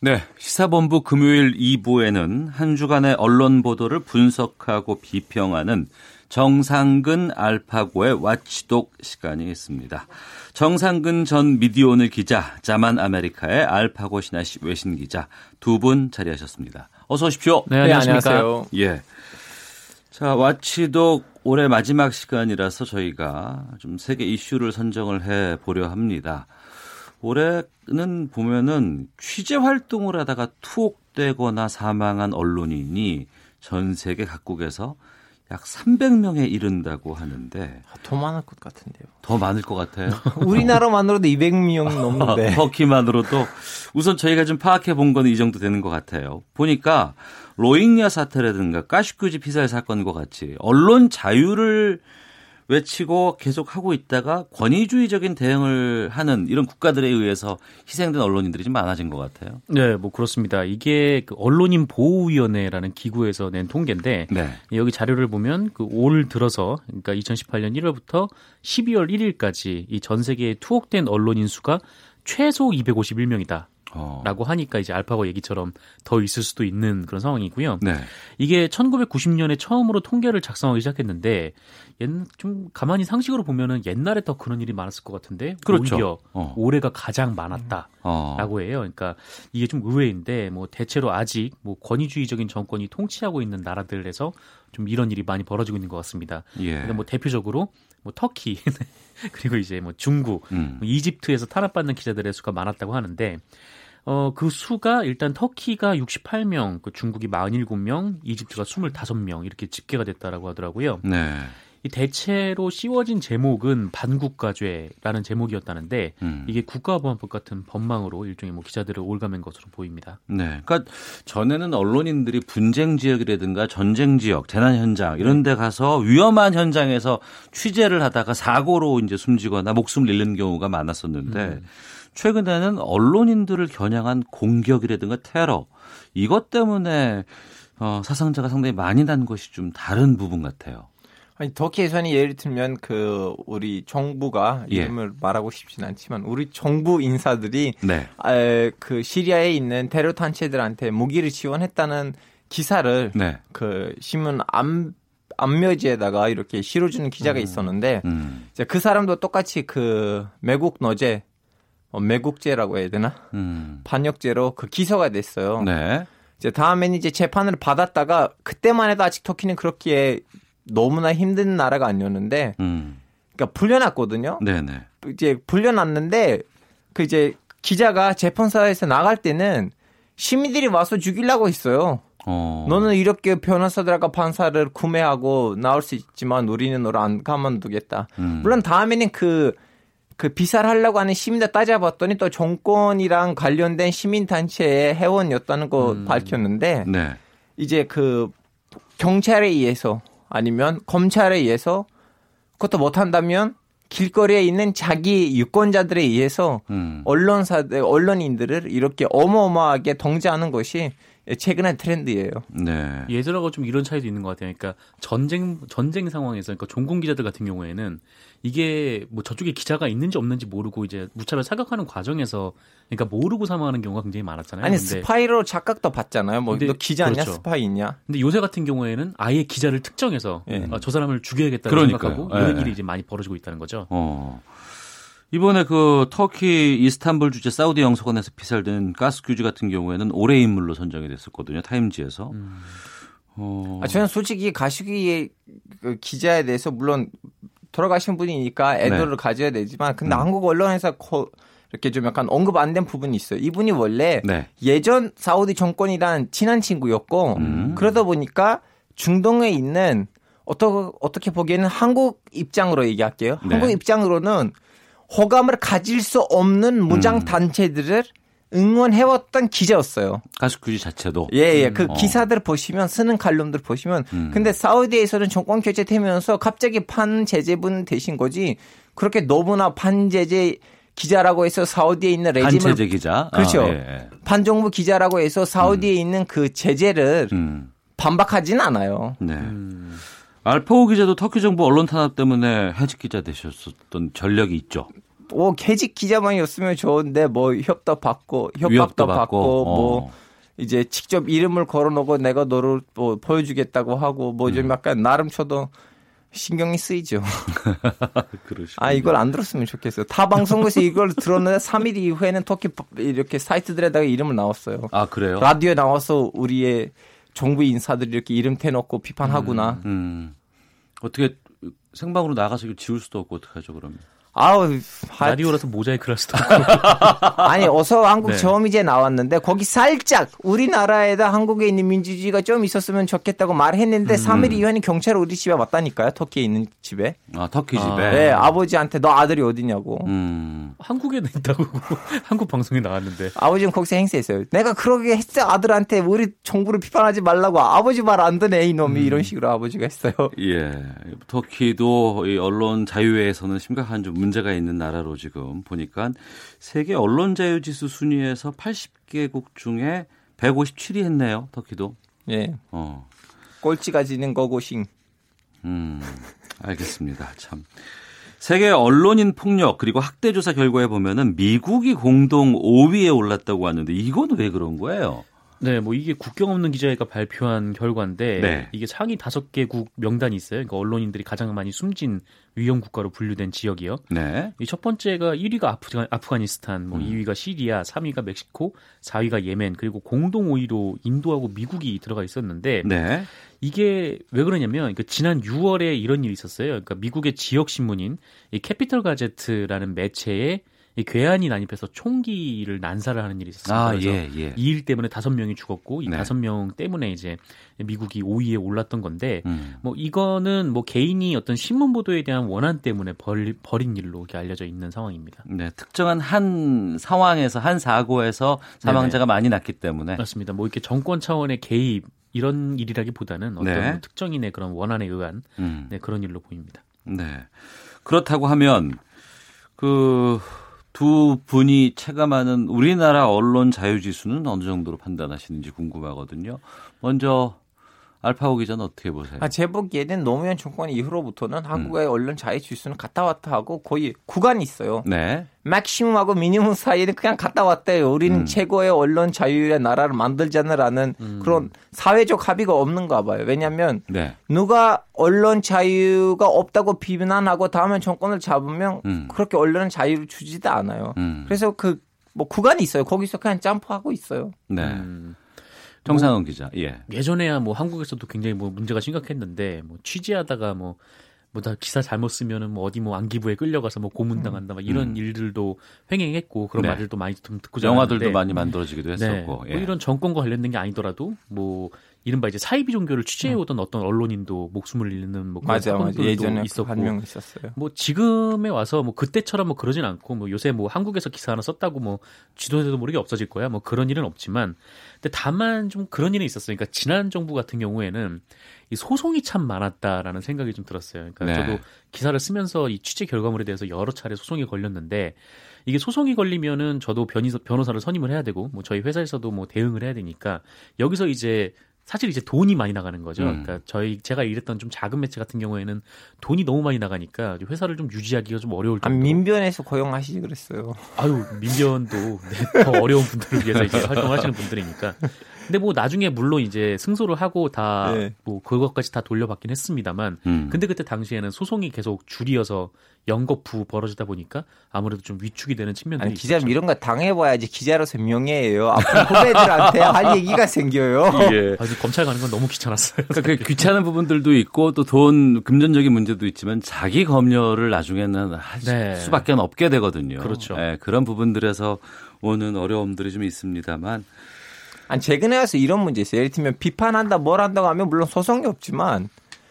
네, 시사본부 금요일 2부에는 한 주간의 언론 보도를 분석하고 비평하는 정상근 알파고의 와치독 시간이 있습니다. 정상근 전 미디어오늘 기자, 자만 아메리카의 알파고 신하 씨 외신 기자 두 분 자리하셨습니다. 어서 오십시오. 네, 안녕하십니까. 예. 자, 와치독 올해 마지막 시간이라서 저희가 좀 세계 이슈를 선정을 해 보려 합니다. 올해는 보면은 취재 활동을 하다가 투옥되거나 사망한 언론인이 전 세계 각국에서 약 300명에 이른다고 하는데 더 많을 것 같은데요. 더 많을 것 같아요. (laughs) 우리나라만으로도 200명 넘는데. (laughs) 터키만으로도 우선 저희가 좀 파악해 본 건 이 정도 되는 것 같아요. 보니까 로힝야 사태라든가 까슈쿠지 피살 사건과 같이 언론 자유를 외치고 계속 하고 있다가 권위주의적인 대응을 하는 이런 국가들에 의해서 희생된 언론인들이 좀 많아진 것 같아요. 네, 뭐 그렇습니다. 이게 그 언론인 보호위원회라는 기구에서 낸 통계인데 네. 여기 자료를 보면 그 올 들어서 그러니까 2018년 1월부터 12월 1일까지 이 전 세계에 투옥된 언론인 수가 최소 251명이다. 어. 라고 하니까 이제 알파고 얘기처럼 더 있을 수도 있는 그런 상황이고요. 네. 이게 1990년에 처음으로 통계를 작성하기 시작했는데 옛, 좀 가만히 상식으로 보면은 옛날에 더 그런 일이 많았을 것 같은데 그렇죠. 오히려 어. 올해가 가장 많았다라고 어. 해요. 그러니까 이게 좀 의외인데 뭐 대체로 아직 뭐 권위주의적인 정권이 통치하고 있는 나라들에서 좀 이런 일이 많이 벌어지고 있는 것 같습니다. 예. 그러니까 뭐 대표적으로 뭐 터키 (laughs) 그리고 이제 뭐 중국, 음. 뭐 이집트에서 탄압받는 기자들의 수가 많았다고 하는데 어, 그 수가 일단 터키가 68명, 그 중국이 47명, 이집트가 25명 이렇게 집계가 됐다라고 하더라고요. 네. 이 대체로 씌워진 제목은 반국가죄라는 제목이었다는데 음. 이게 국가보안법 같은 법망으로 일종의 뭐 기자들을 올가맨 것으로 보입니다. 네. 그러니까 전에는 언론인들이 분쟁 지역이라든가 전쟁 지역, 재난 현장 이런 데 가서 위험한 현장에서 취재를 하다가 사고로 이제 숨지거나 목숨을 잃는 경우가 많았었는데 음. 최근에는 언론인들을 겨냥한 공격이라든가 테러 이것 때문에 어, 사상자가 상당히 많이 난 것이 좀 다른 부분 같아요. 아니 터키에서는 예를 들면 그 우리 정부가 예. 이름을 말하고 싶진 않지만 우리 정부 인사들이 네. 에, 그 시리아에 있는 테러 단체들한테 무기를 지원했다는 기사를 네. 그 신문 앞 앞묘지에다가 이렇게 실어주는 기자가 있었는데 음. 이제 그 사람도 똑같이 그 매국 너제 어, 매국죄라고 해야 되나 음. 반역죄로 그 기소가 됐어요. 네. 이제 다음엔 이제 재판을 받았다가 그때만 해도 아직 터키는 그렇게 너무나 힘든 나라가 아니었는데 음. 그러니까 불려놨거든요. 네네. 이제 불려놨는데 그 이제 기자가 재판사에서 나갈 때는 시민들이 와서 죽이려고 했어요. 어. 너는 이렇게 변호사들과 판사를 구매하고 나올 수 있지만 우리는 너를 안 가만두겠다. 음. 물론 다음에는 그, 그 비사를 하려고 하는 시민들 따져봤더니 또 정권이랑 관련된 시민단체의 회원이었다는 거 음. 밝혔는데 네. 이제 그 경찰에 의해서 아니면 검찰에 의해서 그것도 못한다면 길거리에 있는 자기 유권자들에 의해서 음. 언론사들, 언론인들을 이렇게 어마어마하게 통제하는 것이 최근의 트렌드예요. 네. 예전하고 좀 이런 차이도 있는 것 같아요. 그러니까 전쟁 전쟁 상황에서 그러니까 종군 기자들 같은 경우에는 이게 뭐 저쪽에 기자가 있는지 없는지 모르고 이제 무차별 사격하는 과정에서 그러니까 모르고 사망하는 경우가 굉장히 많았잖아요. 아니 근데, 스파이로 착각도 받잖아요. 뭐 근데 너 기자냐 그렇죠. 스파이냐? 근데 요새 같은 경우에는 아예 기자를 특정해서 예. 아, 저 사람을 죽여야겠다고 그러니까요. 생각하고 예, 이런 예. 일이 이제 많이 벌어지고 있다는 거죠. 어. 이번에 그 터키 이스탄불 주재 사우디 영사관에서 피살된 가스 규지 같은 경우에는 올해 인물로 선정이 됐었거든요. 타임지에서. 어. 아, 저는 솔직히 가시기 그 기자에 대해서 물론 돌아가신 분이니까 애도를 네. 가져야 되지만 근데 음. 한국 언론에서 거- 이렇게 좀 약간 언급 안 된 부분이 있어요. 이분이 원래 네. 예전 사우디 정권이란 친한 친구였고 음. 그러다 보니까 중동에 있는 어떠, 어떻게 보기에는 한국 입장으로 얘기할게요. 네. 한국 입장으로는 호감을 가질 수 없는 무장 음. 단체들을 응원해왔던 기자였어요. 가스 규지 자체도. 예, 예. 그 어. 기사들 보시면 쓰는 칼럼들 보시면 음. 근데 사우디에서는 정권 교체되면서 갑자기 판제재분 되신 거지 그렇게 너무나 판제재 기자라고 해서 사우디에 있는 레짐을 반체제 기자. 그렇죠. 아, 예. 반정부 기자라고 해서 사우디에 있는 그 제재를 음. 반박하진 않아요. 네. 알파오 기자도 터키 정부 언론 탄압 때문에 해직 기자 되셨었던 전력이 있죠. 뭐 개직 기자만이었으면 좋은데 뭐 협도 받고 협박도 받고, 받고, 뭐 어. 이제 직접 이름을 걸어놓고 내가 너를 뭐 보여주겠다고 하고 뭐 음. 좀 약간 나름 쳐도 신경이 쓰이죠. (laughs) 아 이걸 안 들었으면 좋겠어요. 타 방송국에서 이걸 들었는데 3일 이후에는 터키 이렇게 사이트들에다가 이름을 나왔어요. 아, 그래요? 라디오에 나와서 우리의 정부 인사들이 이렇게 이름 대놓고 비판하구나. 음. 어떻게 생방으로 나가서 지울 수도 없고 어떡하죠, 그러면? 아우 하- 라디오라서 모자이크를 할 수도 (laughs) 아니 어서 한국 네. 처음 이제 나왔는데 거기 살짝 우리나라에다 한국에 있는 민주주의가 좀 있었으면 좋겠다고 말했는데 음. 3일 이후에는 경찰 우리 집에 왔다니까요 터키에 있는 집에. 아 터키 집에. 네 아버지한테 너 아들이 어디냐고. 음. 한국에는 있다고 (laughs) 한국 방송에 나왔는데. 아버지는 거기서 행세했어요. 내가 그러게 했어 아들한테. 우리 정부를 비판하지 말라고. 아버지 말 안 듣네 이놈이. 이런 식으로 아버지가 했어요. 예, 터키도 이 언론 자유에서는 심각한 좀 문제가 있는 나라로 지금 보니까 세계 언론 자유 지수 순위에서 80개국 중에 157위 했네요. 터키도. 예 어. 꼴찌가 지는 거고싱 음. 알겠습니다. 참. 세계 언론인 폭력 그리고 학대 조사 결과에 보면은 미국이 공동 5위에 올랐다고 하는데 이건 왜 그런 거예요? 네, 뭐 이게 국경 없는 기자회가 발표한 결과인데 네. 이게 상위 다섯 개국 명단이 있어요. 그러니까 언론인들이 가장 많이 숨진 위험 국가로 분류된 지역이요. 네. 이 첫 번째가 1위가 아프가, 아프가니스탄, 음. 뭐 2위가 시리아, 3위가 멕시코, 4위가 예멘, 그리고 공동 5위로 인도하고 미국이 들어가 있었는데 네. 이게 왜 그러냐면 그 지난 6월에 이런 일이 있었어요. 그러니까 미국의 지역 신문인 이 캐피털 가제트라는 매체에 이 괴한이 난입해서 총기를 난사를 하는 일이 있었어요. 아, 그래서 예, 예. 이일 때문에 다섯 명이 죽었고 이 네. 다섯 명 때문에 이제 미국이 5위에 올랐던 건데 음. 뭐 이거는 뭐 개인이 어떤 신문 보도에 대한 원한 때문에 벌, 벌인 일로 이렇게 알려져 있는 상황입니다. 네, 특정한 한 상황에서 한 사고에서 사망자가 많이 났기 때문에 맞습니다. 뭐 이렇게 정권 차원의 개입 이런 일이라기보다는 어떤 네. 뭐 특정인의 그런 원한에 의한 음. 네, 그런 일로 보입니다. 네. 그렇다고 하면 그 두 분이 체감하는 우리나라 언론 자유 지수는 어느 정도로 판단하시는지 궁금하거든요. 먼저 알파고 기자는 어떻게 보세요? 아, 제 보기에는 노무현 정권 이후로부터는 한국의 음. 언론 자유 지수는 갔다 왔다 하고 거의 구간이 있어요. 네. 맥시멈하고 미니멈 사이에는 그냥 갔다 왔대요. 우리는 음. 최고의 언론 자유의 나라를 만들자느라는 그런 사회적 합의가 없는가 봐요. 왜냐하면 네. 누가 언론 자유가 없다고 비난하고 다음에 정권을 잡으면 음. 그렇게 언론 자유를 주지도 않아요. 음. 그래서 그 뭐 구간이 있어요. 거기서 그냥 점프하고 있어요. 네. 음, 정상훈 기자. 예. 예전에야 뭐 한국에서도 굉장히 뭐 문제가 심각했는데 뭐 취재하다가 뭐 뭐다 기사 잘못 쓰면은 뭐 어디 뭐 안기부에 끌려가서 뭐 고문당한다 막 이런 음. 일들도 횡행했고 그런 네. 말들도 많이 좀 듣고 영화들도 많이 만들어지기도 네. 했었고. 뭐 예. 이런 정권과 관련된 게 아니더라도 뭐 이른바 이제 사이비 종교를 취재해오던 어떤 언론인도 목숨을 잃는 뭐 그런. 사건들도 예전에 있었고 한명 있었어요. 뭐 지금에 와서 뭐 그때처럼 뭐 그러진 않고 뭐 요새 뭐 한국에서 기사 하나 썼다고 뭐 지도에도 모르게 없어질 거야 뭐 그런 일은 없지만 근데 다만 좀 그런 일은 있었어요. 그러니까 지난 정부 같은 경우에는 이 소송이 참 많았다라는 생각이 좀 들었어요. 그러니까 네. 저도 기사를 쓰면서 이 취재 결과물에 대해서 여러 차례 소송이 걸렸는데 이게 소송이 걸리면은 저도 변호사, 변호사를 선임을 해야 되고 뭐 저희 회사에서도 뭐 대응을 해야 되니까 여기서 이제 사실 이제 돈이 많이 나가는 거죠. 음. 그러니까 저희 제가 일했던 좀 작은 매체 같은 경우에는 돈이 너무 많이 나가니까 회사를 좀 유지하기가 좀 어려울 아, 정도. 민변에서 고용하시지 그랬어요. 아유 민변도 네, 더 어려운 분들을 위해서 이제 (laughs) 활동하시는 분들이니까. 근데 뭐 나중에 물론 이제 승소를 하고 다 네. 뭐 그것까지 다 돌려받긴 했습니다만. 음. 근데 그때 당시에는 소송이 계속 줄이어서 연거푸 벌어지다 보니까 아무래도 좀 위축이 되는 측면들이 아니 기자. 이런 거 당해봐야지 기자로서 명예예요. 앞으로 후배들한테 할 (laughs) 얘기가 생겨요. 예. 아, 이제 검찰 가는 건 너무 귀찮았어요. 그러니까 그 귀찮은 부분들도 있고 또 돈 금전적인 문제도 있지만 자기 검열을 나중에는 할 네. 수밖에 없게 되거든요. 그렇죠. 예, 그런 부분들에서 오는 어려움들이 좀 있습니다만 아니 최근에 와서 이런 문제 있어요. 예를 들면 비판한다 뭘 한다고 하면 물론 소송이 없지만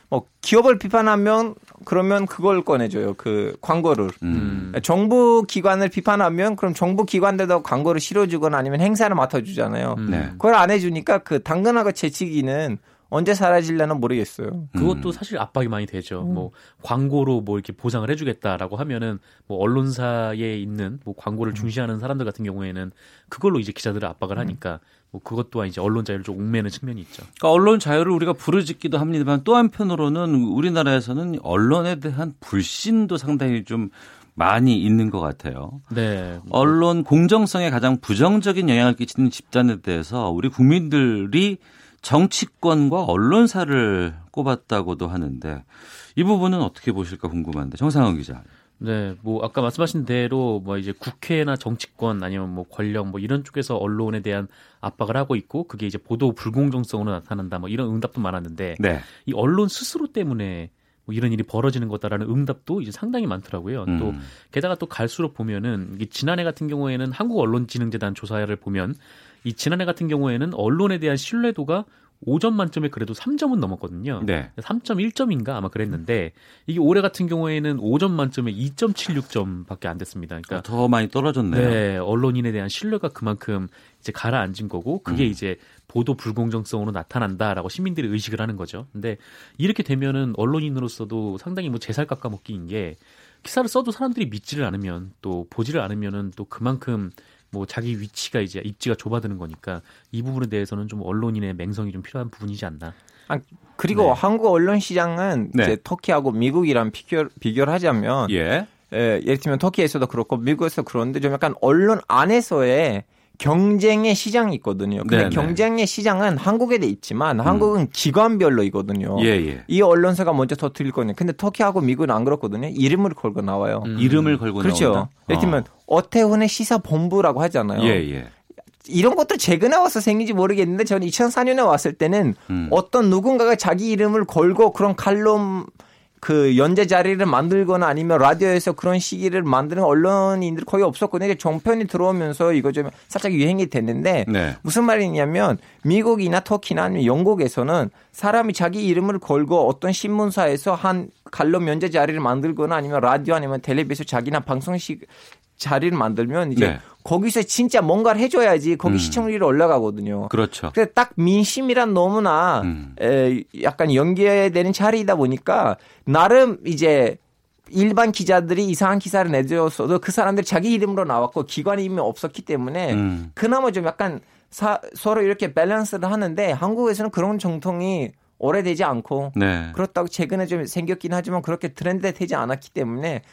뭐 기업을 비판하면 그러면 그걸 꺼내줘요. 그 광고를. 음. 정부 기관을 비판하면 그럼 정부 기관들도 광고를 실어주거나 아니면 행사를 맡아주잖아요. 음. 네. 그걸 안 해주니까 그 당근하고 재치기는 언제 사라질려나 모르겠어요. 그것도 사실 압박이 많이 되죠. 뭐 광고로 뭐 이렇게 보상을 해주겠다라고 하면은 뭐 언론사에 있는 뭐 광고를 중시하는 사람들 같은 경우에는 그걸로 이제 기자들을 압박을 하니까 뭐 그것 또한 이제 언론 자유를 좀 옥매는 측면이 있죠. 그러니까 언론 자유를 우리가 부르짖기도 합니다만 또 한편으로는 우리나라에서는 언론에 대한 불신도 상당히 좀 많이 있는 것 같아요. 네. 언론 공정성에 가장 부정적인 영향을 끼치는 집단에 대해서 우리 국민들이 정치권과 언론사를 꼽았다고도 하는데 이 부분은 어떻게 보실까 궁금한데 정상훈 기자. 네, 뭐 아까 말씀하신 대로 뭐 이제 국회나 정치권 아니면 뭐 권력 뭐 이런 쪽에서 언론에 대한 압박을 하고 있고 그게 이제 보도 불공정성으로 나타난다 뭐 이런 응답도 많았는데 네. 이 언론 스스로 때문에 뭐 이런 일이 벌어지는 거다라는 응답도 이제 상당히 많더라고요. 음. 또 게다가 또 갈수록 보면은 이게 지난해 같은 경우에는 한국 언론진흥재단 조사를 보면 이 지난해 같은 경우에는 언론에 대한 신뢰도가 5점 만점에 그래도 3점은 넘었거든요. 네. 3.1점인가 아마 그랬는데 이게 올해 같은 경우에는 5점 만점에 2.76점밖에 안 됐습니다. 그러니까 더 많이 떨어졌네요. 네, 언론인에 대한 신뢰가 그만큼 이제 가라앉은 거고 그게 음. 이제 보도 불공정성으로 나타난다라고 시민들이 의식을 하는 거죠. 근데 이렇게 되면은 언론인으로서도 상당히 뭐 제살 깎아먹기인 게 기사를 써도 사람들이 믿지를 않으면 또 보지를 않으면은 또 그만큼 뭐 자기 위치가 이제 입지가 좁아드는 거니까 이 부분에 대해서는 좀 언론인의 맹성이 좀 필요한 부분이지 않나. 아, 그리고 네. 한국 언론 시장은 네. 이제 터키하고 미국이랑 비교, 비교를 하자면 예. 예, 예를 들면 터키에서도 그렇고 미국에서 그런데 좀 약간 언론 안에서의 경쟁의 시장이 있거든요. 근데 네네. 경쟁의 시장은 한국에도 있지만 한국은 기관별로 있거든요. 음. 예, 예. 이 언론사가 먼저 터뜨릴 거냐. 근데 터키하고 미국은 안 그렇거든요. 이름을 걸고 나와요. 음. 이름을 걸고 그렇죠. 나온다. 예를 들면 어 태훈의 시사본부라고 하잖아요. 예, 예. 이런 것도 최근에 와서 생긴지 모르겠는데 저는 2004년에 왔을 때는 음. 어떤 누군가가 자기 이름을 걸고 그런 칼럼 그 연재 자리를 만들거나 아니면 라디오에서 그런 시기를 만드는 언론인들이 거의 없었거든요. 종편이 들어오면서 이거 좀 살짝 유행이 됐는데 네. 무슨 말이냐면 미국이나 터키나 아니면 영국에서는 사람이 자기 이름을 걸고 어떤 신문사에서 한 칼럼 연재 자리를 만들거나 아니면 라디오 아니면 텔레비에서 자기나 방송식 자리를 만들면 이제 네. 거기서 진짜 뭔가를 해줘야지 거기 음. 시청률이 올라가거든요. 그렇죠. 그래서 딱 민심이란 너무나 음. 에, 약간 연계되는 자리이다 보니까 나름 이제 일반 기자들이 이상한 기사를 내줬어도 그 사람들이 자기 이름으로 나왔고 기관이 이미 없었기 때문에 음. 그나마 좀 약간 사- 서로 이렇게 밸런스를 하는데 한국에서는 그런 정통이 오래되지 않고 네. 그렇다고 최근에 좀 생겼긴 하지만 그렇게 트렌드 되지 않았기 때문에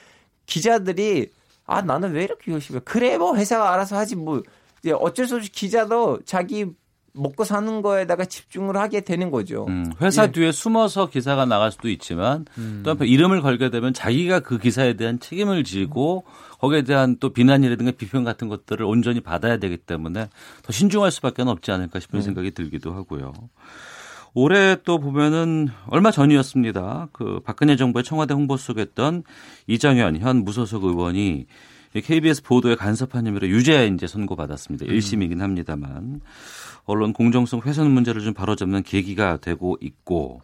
기자들이 아 나는 왜 이렇게 열심히 해? 그래 뭐 회사가 알아서 하지 뭐 이제 어쩔 수 없이 기자도 자기 먹고 사는 거에다가 집중을 하게 되는 거죠. 음, 회사 예. 뒤에 숨어서 기사가 나갈 수도 있지만 음. 또 한편 이름을 걸게 되면 자기가 그 기사에 대한 책임을 지고 거기에 대한 또 비난이라든가 비평 같은 것들을 온전히 받아야 되기 때문에 더 신중할 수밖에 없지 않을까 싶은 생각이 들기도 하고요. 올해 또 보면은 얼마 전이었습니다. 그 박근혜 정부의 청와대 홍보수석했던 이정현 현 무소속 의원이 이 KBS 보도에 간섭한 혐의로 유죄 이제 선고받았습니다. 1심이긴 합니다만 언론 공정성 훼손 문제를 좀 바로잡는 계기가 되고 있고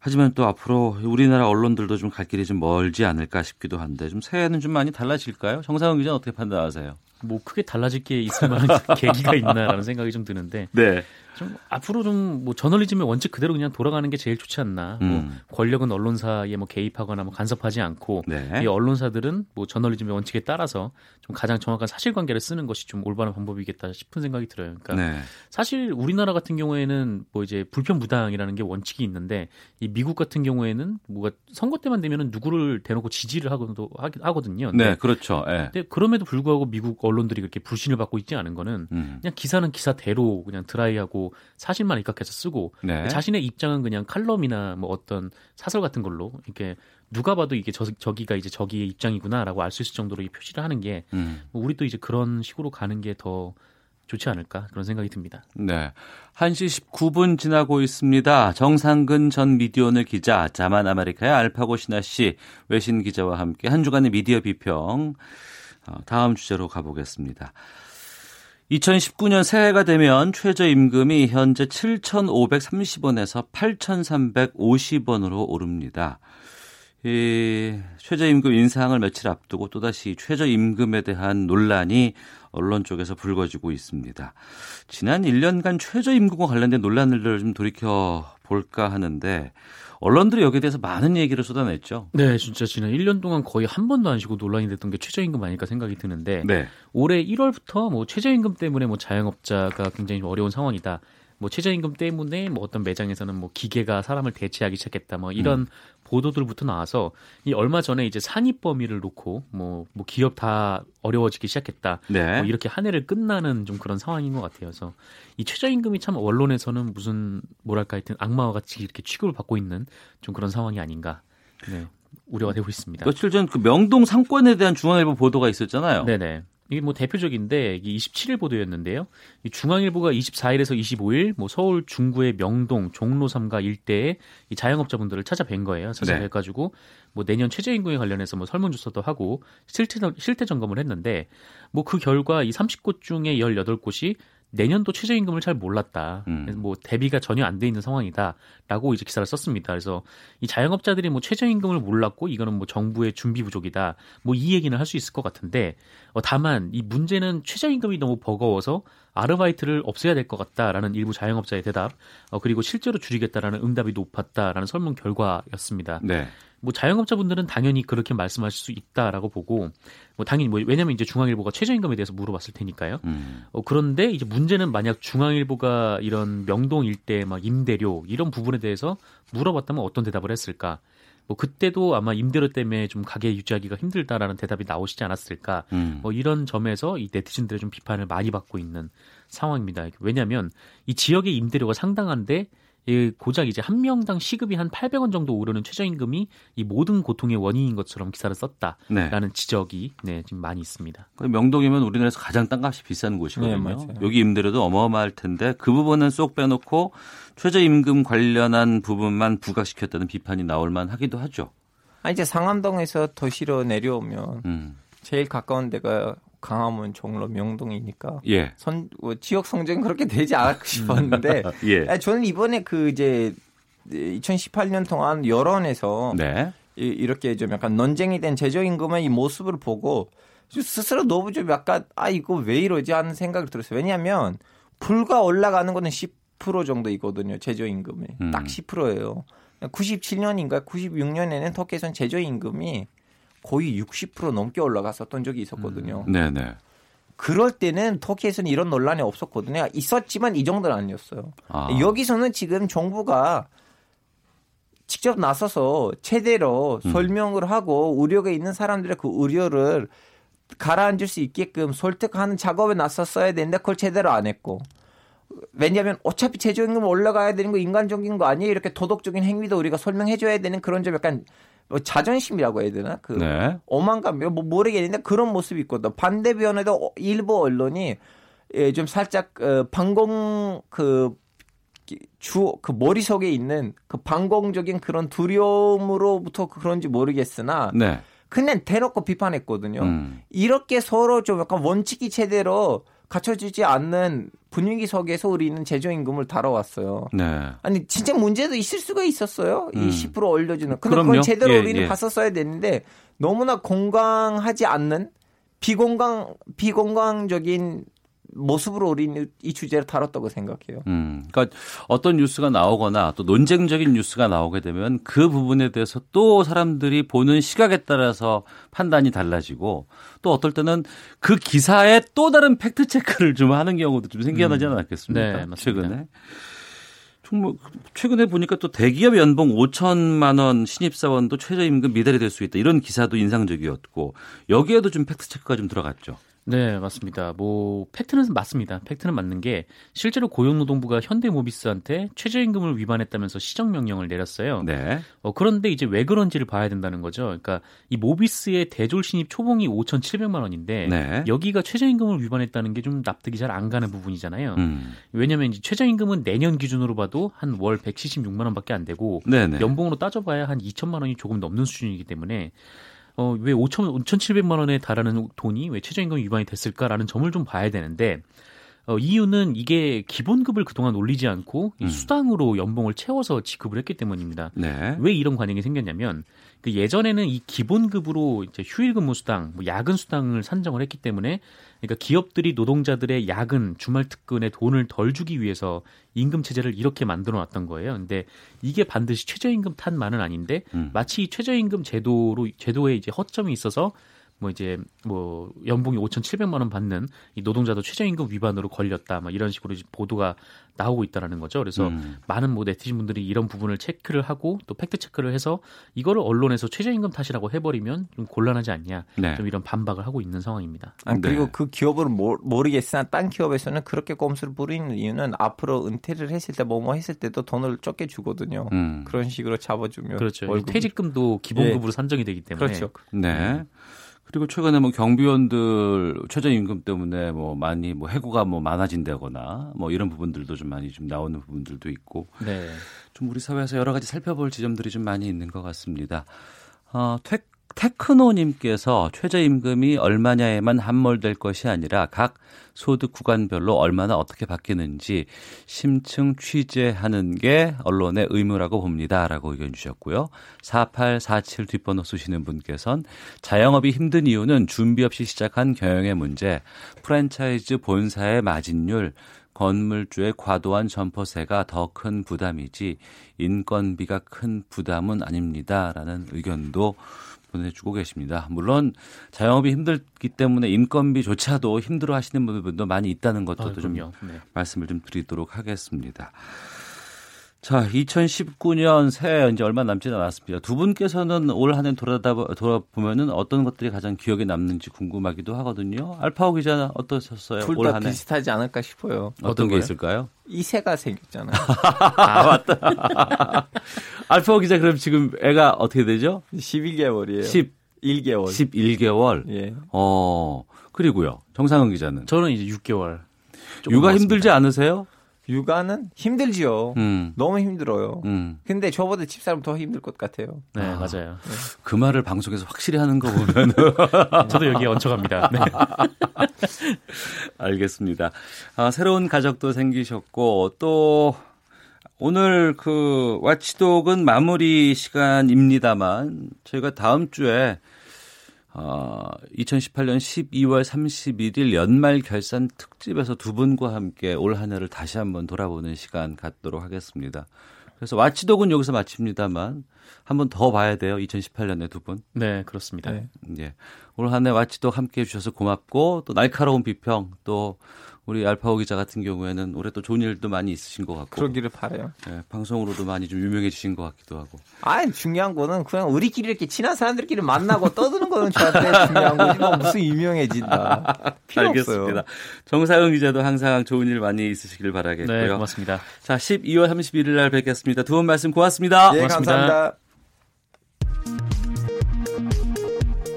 하지만 또 앞으로 우리나라 언론들도 좀 갈 길이 좀 멀지 않을까 싶기도 한데 좀 새해는 좀 많이 달라질까요? 정상훈 기자는 어떻게 판단하세요? 뭐 크게 달라질 게 있을 만한 (laughs) 계기가 있나라는 생각이 좀 드는데 네. 좀 앞으로 좀 뭐 저널리즘의 원칙 그대로 그냥 돌아가는 게 제일 좋지 않나. 음. 뭐 권력은 언론사에 뭐 개입하거나 뭐 간섭하지 않고 네. 이 언론사들은 뭐 저널리즘의 원칙에 따라서 좀 가장 정확한 사실관계를 쓰는 것이 좀 올바른 방법이겠다 싶은 생각이 들어요. 그러니까 네. 사실 우리나라 같은 경우에는 뭐 이제 불편부당이라는 게 원칙이 있는데 이 미국 같은 경우에는 뭐가 선거 때만 되면은 누구를 대놓고 지지를 하거든요. 네, 그렇죠. 예. 근데 그럼에도 불구하고 미국 언론들이 그렇게 불신을 받고 있지 않은 거는 음. 그냥 기사는 기사대로 그냥 드라이하고 사실만 입각해서 쓰고 네. 자신의 입장은 그냥 칼럼이나 뭐 어떤 사설 같은 걸로 이렇게 누가 봐도 이게 저, 저기가 이제 저기의 입장이구나라고 알 수 있을 정도로 이 표시를 하는 게 음. 뭐 우리 도 이제 그런 식으로 가는 게더 좋지 않을까 그런 생각이 듭니다. 네. 1시 19분 지나고 있습니다. 정상근 전 미디어오늘 기자, 자만 아메리카의 알파고 신하 씨, 외신 기자와 함께 한 주간의 미디어 비평 어, 다음 주제로 가보겠습니다. 2019년 새해가 되면 최저임금이 현재 7,530원에서 8,350원으로 오릅니다. 이 최저임금 인상을 며칠 앞두고 또다시 최저임금에 대한 논란이 언론 쪽에서 불거지고 있습니다. 지난 1년간 최저임금과 관련된 논란을 좀 돌이켜 볼까 하는데 언론들이 여기에 대해서 많은 얘기를 쏟아냈죠. 네, 진짜 지난 1년 동안 거의 한 번도 안 쉬고 논란이 됐던 게 최저임금 아닐까 생각이 드는데 네. 올해 1월부터 뭐 최저임금 때문에 뭐 자영업자가 굉장히 좀 어려운 상황이다. 뭐 최저임금 때문에 뭐 어떤 매장에서는 뭐 기계가 사람을 대체하기 시작했다. 뭐 이런 음. 보도들부터 나와서 이 얼마 전에 이제 산입 범위를 놓고 뭐, 뭐 기업 다 어려워지기 시작했다. 네. 뭐 이렇게 한 해를 끝나는 좀 그런 상황인 것 같아요. 그래서 이 최저임금이 참 언론에서는 무슨 뭐랄까 하여튼 악마와 같이 이렇게 취급을 받고 있는 좀 그런 상황이 아닌가. 네. 우려가 되고 있습니다. 며칠 전 그 명동 상권에 대한 중앙일보 보도가 있었잖아요. 네네. 이게 뭐 대표적인데 이게 27일 보도였는데요. 이 중앙일보가 24일에서 25일 뭐 서울 중구의 명동, 종로 3가 일대에 이 자영업자분들을 찾아뵌 거예요. 찾아뵈 가지고 뭐 내년 최저임금에 관련해서 뭐 설문조사도 하고 실태 실태 점검을 했는데 뭐 그 결과 이 30곳 중에 18곳이 내년도 최저임금을 잘 몰랐다. 음. 뭐 대비가 전혀 안 돼 있는 상황이다라고 이제 기사를 썼습니다. 그래서 이 자영업자들이 뭐 최저임금을 몰랐고 이거는 뭐 정부의 준비 부족이다. 뭐 이 얘기는 할 수 있을 것 같은데 어, 다만 이 문제는 최저임금이 너무 버거워서 아르바이트를 없애야 될 것 같다라는 일부 자영업자의 대답 어, 그리고 실제로 줄이겠다라는 응답이 높았다라는 설문 결과였습니다. 네. 뭐 자영업자분들은 당연히 그렇게 말씀하실 수 있다라고 보고 뭐 당연히 뭐 왜냐면 이제 중앙일보가 최저임금에 대해서 물어봤을 테니까요. 음. 어, 그런데 이제 문제는 만약 중앙일보가 이런 명동 일대 막 임대료 이런 부분에 대해서 물어봤다면 어떤 대답을 했을까? 뭐 그때도 아마 임대료 때문에 좀 가게 유지하기가 힘들다라는 대답이 나오시지 않았을까? 음. 뭐 이런 점에서 이 네티즌들의 좀 비판을 많이 받고 있는 상황입니다. 왜냐하면 이 지역의 임대료가 상당한데 이 고작 이제 한 명당 시급이 한 800원 정도 오르는 최저임금이 이 모든 고통의 원인인 것처럼 기사를 썼다라는 네. 지적이 네, 지금 많이 있습니다. 그 명동이면 우리나라에서 가장 땅값이 비싼 곳이거든요. 네. 여기 임대료도 어마어마할 텐데 그 부분은 쏙 빼놓고 최저임금 관련한 부분만 부각시켰다는 비판이 나올 만하기도 하죠. 아 이제 상암동에서 도시로 내려오면 음. 제일 가까운 데가 강화문, 종로, 명동이니까 예. 선 어, 지역 성적은 그렇게 되지 않고 싶었는데 (laughs) 예. 저는 이번에 그 이제 2018년 동안 여론에서 네. 이, 이렇게 좀 약간 논쟁이 된 최저임금의 이 모습을 보고 스스로 너무 좀 약간 아 이거 왜 이러지 하는 생각이 들었어요. 왜냐하면 불과 올라가는 거는 10% 정도이거든요. 최저임금이 음. 딱 10%예요. 97년인가 96년에는 터키에서는 최저임금이 거의 60% 넘게 올라갔었던 적이 있었거든요. 네네. 그럴 때는 터키에서는 이런 논란이 없었거든요. 있었지만 이 정도는 아니었어요. 아. 여기서는 지금 정부가 직접 나서서 제대로 음. 설명을 하고 우려가 있는 사람들의 그 우려를 가라앉을 수 있게끔 설득하는 작업에 나섰어야 되는데 그걸 제대로 안 했고 왜냐하면 어차피 최저임금 올라가야 되는 거 인간적인 거 아니에요 이렇게 도덕적인 행위도 우리가 설명해 줘야 되는 그런 좀 약간 뭐 자존심이라고 해야 되나 그 네. 오만감 뭐 모르겠는데 그런 모습이 있거든 반대 변에도 일부 언론이 예, 좀 살짝 어, 방공 그 주 그 머릿속에 있는 그 방공적인 그런 두려움으로부터 그런지 모르겠으나 네. 그냥 대놓고 비판했거든요. 음. 이렇게 서로 좀 약간 원칙이 제대로 갖춰지지 않는 분위기 속에서 우리는 최저임금을 다뤄왔어요. 네. 아니 진짜 문제도 있을 수가 있었어요. 음. 이10% 올려주는. 근데 그럼요. 그걸 제대로 예, 우리는 예. 봤었어야 되는데 너무나 건강하지 않는 비건강 비건강적인 모습으로 우리는 이 주제를 다뤘다고 생각해요. 음, 그러니까 어떤 뉴스가 나오거나 또 논쟁적인 뉴스가 나오게 되면 그 부분에 대해서 또 사람들이 보는 시각에 따라서 판단이 달라지고 또 어떨 때는 그 기사에 또 다른 팩트 체크를 좀 하는 경우도 좀 생겨나지 않았겠습니까? 네, 맞습니다. 최근에. 최근에 보니까 또 대기업 연봉 5천만 원 신입사원도 최저임금 미달이 될 수 있다 이런 기사도 인상적이었고 여기에도 좀 팩트 체크가 좀 들어갔죠. 네, 맞습니다. 뭐 팩트는 맞습니다. 팩트는 맞는 게 실제로 고용노동부가 현대모비스한테 최저임금을 위반했다면서 시정 명령을 내렸어요. 네. 어, 그런데 이제 왜 그런지를 봐야 된다는 거죠. 그러니까 이 모비스의 대졸 신입 초봉이 5,700만 원인데 네. 여기가 최저임금을 위반했다는 게 좀 납득이 잘 안 가는 부분이잖아요. 음. 왜냐하면 이제 최저임금은 내년 기준으로 봐도 한 월 176만 원밖에 안 되고 네네. 연봉으로 따져봐야 한 2천만 원이 조금 넘는 수준이기 때문에 어, 왜 5천 5,700만 원에 달하는 돈이 왜 최저임금 위반이 됐을까라는 점을 좀 봐야 되는데 어, 이유는 이게 기본급을 그동안 올리지 않고 이 음. 수당으로 연봉을 채워서 지급을 했기 때문입니다. 네. 왜 이런 관행이 생겼냐면 그 예전에는 이 기본급으로 이제 휴일 근무 수당, 뭐 야근 수당을 산정을 했기 때문에 그러니까 기업들이 노동자들의 야근, 주말 특근에 돈을 덜 주기 위해서 임금 체제를 이렇게 만들어 놨던 거예요. 근데 이게 반드시 최저임금 탓만은 아닌데 음. 마치 이 최저임금 제도로 제도에 이제 허점이 있어서 뭐 이제 뭐 연봉이 5,700만 원 받는 이 노동자도 최저임금 위반으로 걸렸다. 막 이런 식으로 보도가 나오고 있다라는 거죠. 그래서 음. 많은 뭐 네티즌 분들이 이런 부분을 체크를 하고 또 팩트 체크를 해서 이거를 언론에서 최저임금 탓이라고 해버리면 좀 곤란하지 않냐. 네. 좀 이런 반박을 하고 있는 상황입니다. 아, 그리고 네. 그 기업을 모, 모르겠으나 딴 기업에서는 그렇게 꼼수를 부리는 이유는 앞으로 은퇴를 했을 때 뭐뭐 했을 때도 돈을 적게 주거든요. 음. 그런 식으로 잡아주면 그렇죠. 월급을. 퇴직금도 기본급으로 산정이 되기 때문에 그렇죠. 네. 그리고 최근에 뭐 경비원들 최저임금 때문에 뭐 많이 뭐 해고가 뭐 많아진다거나 뭐 이런 부분들도 좀 많이 좀 나오는 부분들도 있고 네. 좀 우리 사회에서 여러 가지 살펴볼 지점들이 좀 많이 있는 것 같습니다. 어, 테, 테크노님께서 최저임금이 얼마냐에만 함몰될 것이 아니라 각 소득 구간별로 얼마나 어떻게 바뀌는지 심층 취재하는 게 언론의 의무라고 봅니다. 라고 의견 주셨고요. 4847 뒷번호 쓰시는 분께선 자영업이 힘든 이유는 준비 없이 시작한 경영의 문제, 프랜차이즈 본사의 마진율, 건물주의 과도한 점포세가 더 큰 부담이지 인건비가 큰 부담은 아닙니다라는 의견도 보내주고 계십니다. 물론 자영업이 힘들기 때문에 인건비조차도 힘들어 하시는 부분도 많이 있다는 것도 아, 좀. 네. 말씀을 좀 드리도록 하겠습니다. 자, 2019년 새해 이제 얼마 남지 않았습니다. 두 분께서는 올 한 해 돌아다 돌아보면은 어떤 것들이 가장 기억에 남는지 궁금하기도 하거든요. 알파오 기자 어떠셨어요? 둘올다한 해. 비슷하지 않을까 싶어요. 어떤 게 거요? 있을까요? 이세가 생겼잖아요. (laughs) 아, 맞다. (laughs) 알파오 기자 그럼 지금 애가 어떻게 되죠? 11개월이에요. 10 1개월. 11개월. 예. 어. 그리고요. 정상은 기자는 저는 이제 6개월. 조금 육아. 힘들지 않으세요? 육아는 힘들지요. 음. 너무 힘들어요. 음. 근데 저보다 집사람 더 힘들 것 같아요. 네, 아. 맞아요. 그 말을 방송에서 확실히 하는 거 보면 (laughs) 저도 여기에 얹혀갑니다. 네. (laughs) 알겠습니다. 아, 새로운 가족도 생기셨고 또 오늘 그 와치독은 마무리 시간입니다만 저희가 다음 주에 어, 2018년 12월 31일 연말 결산 특집에서 두 분과 함께 올 한 해를 다시 한번 돌아보는 시간 갖도록 하겠습니다. 그래서 와치독은 여기서 마칩니다만 한 번 더 봐야 돼요. 2018년에 두 분. 네, 그렇습니다. 네. 예. 올 한 해 와치독 함께 해주셔서 고맙고 또 날카로운 비평 또 우리 알파오 기자 같은 경우에는 올해 또 좋은 일도 많이 있으신 것 같고 그러기를 바래요. 예, 방송으로도 많이 좀 유명해지신 것 같기도 하고 아, 중요한 거는 그냥 우리끼리 이렇게 친한 사람들끼리 만나고 떠드는 거는 저한테 중요한 거지. 뭐 무슨 유명해진다. (laughs) 필요 알겠습니다. 없어요. 정사영 기자도 항상 좋은 일 많이 있으시길 바라겠고요. 네, 고맙습니다. 자, 12월 31일 날 뵙겠습니다. 두 분 말씀 고맙습니다. 예, 고맙습니다. 감사합니다.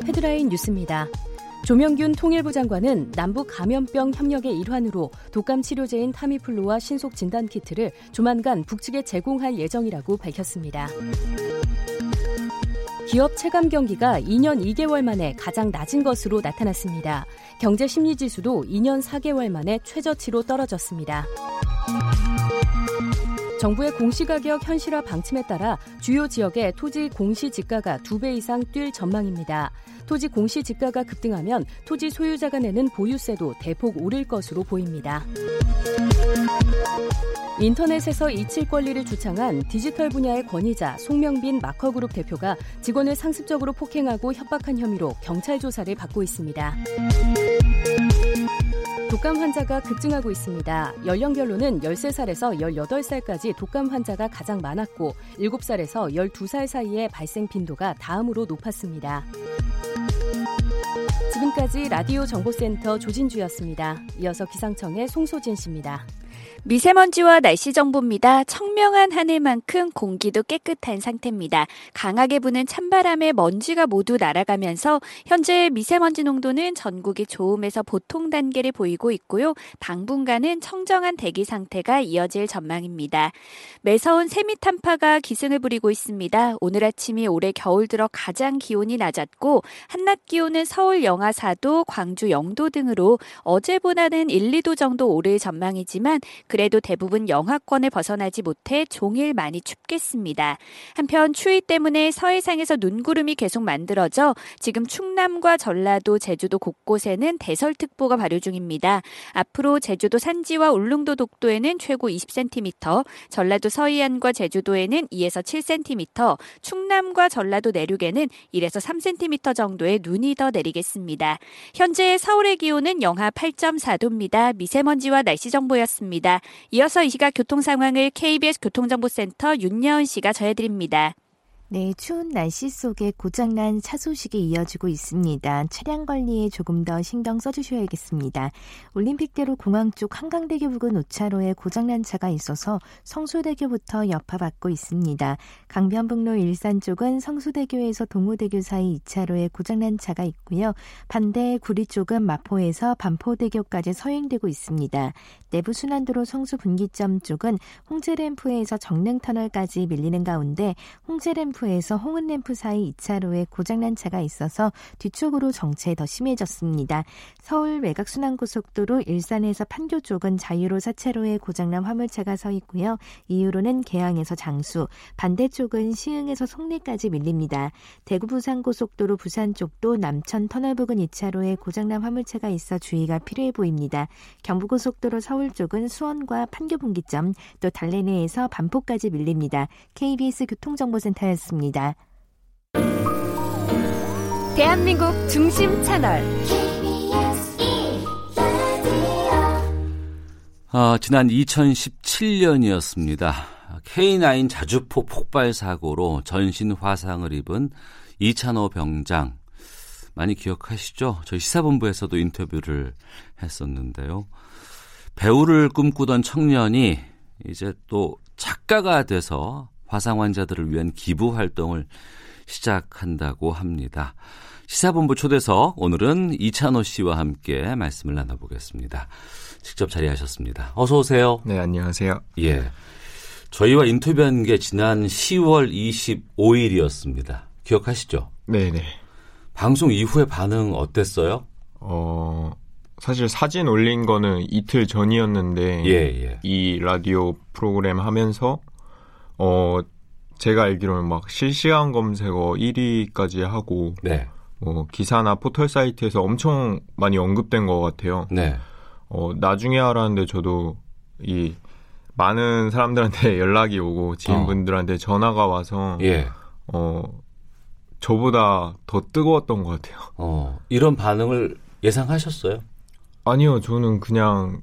헤드라인 뉴스입니다. 조명균 통일부 장관은 남북 감염병 협력의 일환으로 독감 치료제인 타미플루와 신속 진단 키트를 조만간 북측에 제공할 예정이라고 밝혔습니다. 기업 체감 경기가 2년 2개월 만에 가장 낮은 것으로 나타났습니다. 경제 심리 지수도 2년 4개월 만에 최저치로 떨어졌습니다. 정부의 공시가격 현실화 방침에 따라 주요 지역의 토지 공시지가가 2배 이상 뛸 전망입니다. 토지 공시지가가 급등하면 토지 소유자가 내는 보유세도 대폭 오를 것으로 보입니다. 인터넷에서 이칠 권리를 주창한 디지털 분야의 권위자 송명빈 마커그룹 대표가 직원을 상습적으로 폭행하고 협박한 혐의로 경찰 조사를 받고 있습니다. 독감 환자가 급증하고 있습니다. 연령별로는 13살에서 18살까지 독감 환자가 가장 많았고 7살에서 12살 사이의 발생 빈도가 다음으로 높았습니다. 지금까지 라디오 정보센터 조진주였습니다. 이어서 기상청의 송소진 씨입니다. 미세먼지와 날씨 정보입니다. 청명한 하늘만큼 공기도 깨끗한 상태입니다. 강하게 부는 찬바람에 먼지가 모두 날아가면서 현재 미세먼지 농도는 전국이 좋음에서 보통 단계를 보이고 있고요. 당분간은 청정한 대기 상태가 이어질 전망입니다. 매서운 세미 탄파가 기승을 부리고 있습니다. 오늘 아침이 올해 겨울 들어 가장 기온이 낮았고 한낮 기온은 서울 영하 4도, 광주 0도 등으로 어제보다는 1, 2도 정도 오를 전망이지만 그래도 대부분 영하권을 벗어나지 못해 종일 많이 춥겠습니다. 한편 추위 때문에 서해상에서 눈구름이 계속 만들어져 지금 충남과 전라도, 제주도 곳곳에는 대설특보가 발효 중입니다. 앞으로 제주도 산지와 울릉도 독도에는 최고 20cm, 전라도 서해안과 제주도에는 2에서 7cm, 충남과 전라도 내륙에는 1에서 3cm 정도의 눈이 더 내리겠습니다. 현재 서울의 기온은 영하 8.4도입니다. 미세먼지와 날씨 정보였습니다. 이어서 이 시각 교통 상황을 KBS 교통정보센터 윤여은 씨가 전해드립니다. 네, 추운 날씨 속에 고장난 차 소식이 이어지고 있습니다. 차량 관리에 조금 더 신경 써주셔야겠습니다. 올림픽대로 공항 쪽 한강대교 부근 5차로에 고장난 차가 있어서 성수대교부터 여파받고 있습니다. 강변북로 일산 쪽은 성수대교에서 동호대교 사이 2차로에 고장난 차가 있고요. 반대 구리 쪽은 마포에서 반포대교까지 서행되고 있습니다. 내부 순환도로 성수 분기점 쪽은 홍제램프에서 정릉터널까지 밀리는 가운데 홍제램프 에서 홍은램프 사이 2차로에 고장난 차가 있어서 뒤쪽으로 정체 더 심해졌습니다. 서울 외곽순환고속도로 일산에서 판교 쪽은 자유로 4차로에 고장난 화물차가 서 있고요. 이후로는 개항에서 장수, 반대쪽은 시흥에서 송내까지 밀립니다. 대구 부산고속도로 부산 쪽도 남천 터널 부근 2차로에 고장난 화물차가 있어 주의가 필요해 보입니다. 경부고속도로 서울 쪽은 수원과 판교 분기점, 또 달래내에서 반포까지 밀립니다. KBS 교통정보센터였습 니다. 있습니다. 대한민국 중심 채널 아, 지난 2017년이었습니다. K9 자주포 폭발 사고로 전신 화상을 입은 이찬호 병장 많이 기억하시죠? 저희 시사본부에서도 인터뷰를 했었는데요. 배우를 꿈꾸던 청년이 이제 또 작가가 돼서 화상 환자들을 위한 기부 활동을 시작한다고 합니다. 시사본부 초대석 오늘은 이찬호 씨와 함께 말씀을 나눠보겠습니다. 직접 자리하셨습니다. 어서 오세요. 네, 안녕하세요. 예. 저희와 인터뷰한 게 지난 10월 25일이었습니다. 기억하시죠? 네, 네. 방송 이후에 반응 어땠어요? 어, 사실 사진 올린 거는 이틀 전이었는데 예, 예. 이 라디오 프로그램 하면서 어, 제가 알기로는 막 실시간 검색어 1위까지 하고, 네. 어, 기사나 포털 사이트에서 엄청 많이 언급된 것 같아요. 네. 어, 나중에 알았는데 저도 이 많은 사람들한테 (laughs) 연락이 오고 지인분들한테 전화가 와서, 예. 어, 저보다 더 뜨거웠던 것 같아요. 어, 이런 반응을 예상하셨어요? 아니요, 저는 그냥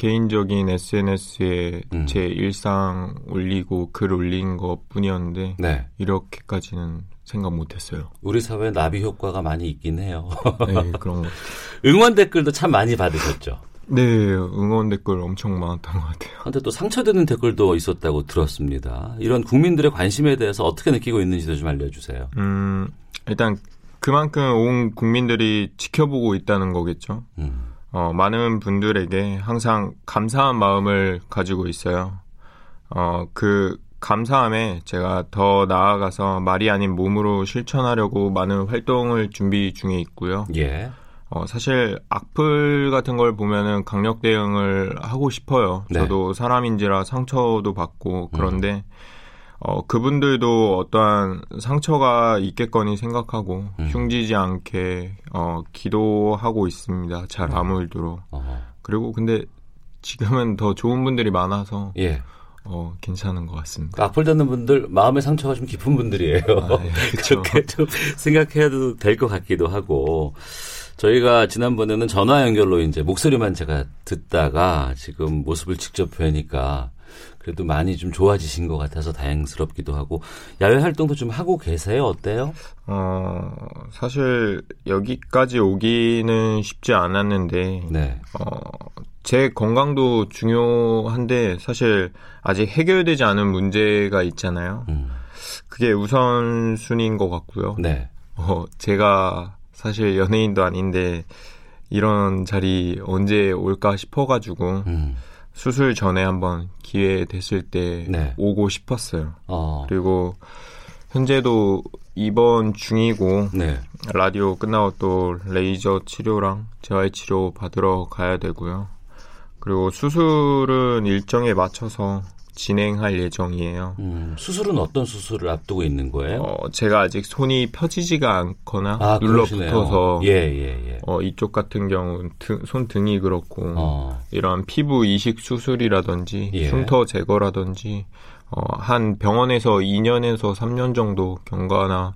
개인적인 SNS에 음. 제 일상 올리고 글 올린 것 뿐이었는데 네. 이렇게까지는 생각 못했어요. 우리 사회에 나비 효과가 많이 있긴 해요. 네, 그런 것 (laughs) 응원 댓글도 참 많이 받으셨죠? 네, 응원 댓글 엄청 많았던 것 같아요. 한데 또 상처되는 댓글도 있었다고 들었습니다. 이런 국민들의 관심에 대해서 어떻게 느끼고 있는지도 좀 알려주세요. 음, 일단 그만큼 온 국민들이 지켜보고 있다는 거겠죠. 음. 어, 많은 분들에게 항상 감사한 마음을 가지고 있어요. 어, 그 감사함에 제가 더 나아가서 말이 아닌 몸으로 실천하려고 많은 활동을 준비 중에 있고요. 예. 어, 사실 악플 같은 걸 보면은 강력 대응을 하고 싶어요. 네. 저도 사람인지라 상처도 받고 그런데 어, 그분들도 어떠한 상처가 있겠거니 생각하고 음. 흉지지 않게 어, 기도하고 있습니다. 잘 아물도록. 어허. 그리고 근데 지금은 더 좋은 분들이 많아서 예. 어, 괜찮은 것 같습니다. 그 악플 듣는 분들 마음의 상처가 좀 깊은 분들이에요. 아, 예, (laughs) 그쵸. 그렇게 좀 생각해도 될 것 같기도 하고 저희가 지난번에는 전화 연결로 이제 목소리만 제가 듣다가 지금 모습을 직접 뵈니까 그래도 많이 좀 좋아지신 것 같아서 다행스럽기도 하고 야외 활동도 좀 하고 계세요? 어때요? 어, 사실 여기까지 오기는 쉽지 않았는데 네. 어, 제 건강도 중요한데 사실 아직 해결되지 않은 문제가 있잖아요. 음. 그게 우선순위인 것 같고요. 네. 어, 제가 사실 연예인도 아닌데 이런 자리 언제 올까 싶어가지고 음. 수술 전에 한번 기회 됐을 때 네. 오고 싶었어요. 어. 그리고 현재도 입원 중이고 네. 라디오 끝나고 또 레이저 치료랑 재활 치료 받으러 가야 되고요. 그리고 수술은 일정에 맞춰서 진행할 예정이에요. 음, 수술은 어떤 수술을 앞두고 있는 거예요? 어, 제가 아직 손이 펴지지가 않거나 아, 눌러붙어서. 예, 예, 예. 어, 이쪽 같은 경우는 등, 손등이 그렇고 어. 이런 피부 이식 수술이라든지 예. 흉터 제거라든지 어, 한 병원에서 2년에서 3년 정도 경과나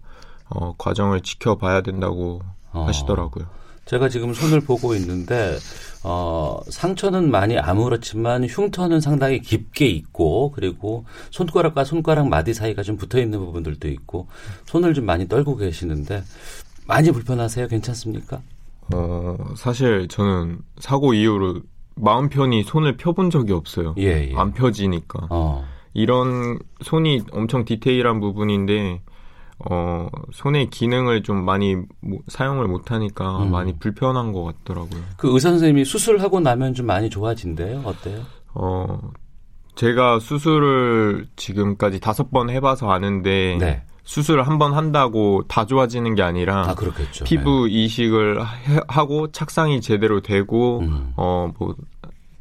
어, 과정을 지켜봐야 된다고 어. 하시더라고요. 제가 지금 손을 보고 있는데 어, 상처는 많이 아무렇지만 흉터는 상당히 깊게 있고 그리고 손가락과 손가락 마디 사이가 좀 붙어 있는 부분들도 있고 손을 좀 많이 떨고 계시는데 많이 불편하세요? 괜찮습니까? 어, 사실 저는 사고 이후로 마음 편히 손을 펴본 적이 없어요. 예, 예. 안 펴지니까. 어. 이런 손이 엄청 디테일한 부분인데 어, 손의 기능을 좀 많이 모- 사용을 못 하니까 음. 많이 불편한 것 같더라고요. 그 의사 선생님이 수술하고 나면 좀 많이 좋아진대요. 어때요? 어, 제가 수술을 지금까지 다섯 번 해봐서 아는데 네. 수술을 한 번 한다고 다 좋아지는 게 아니라 아, 그렇겠죠. 피부 이식을 해- 하고 착상이 제대로 되고 음. 어뭐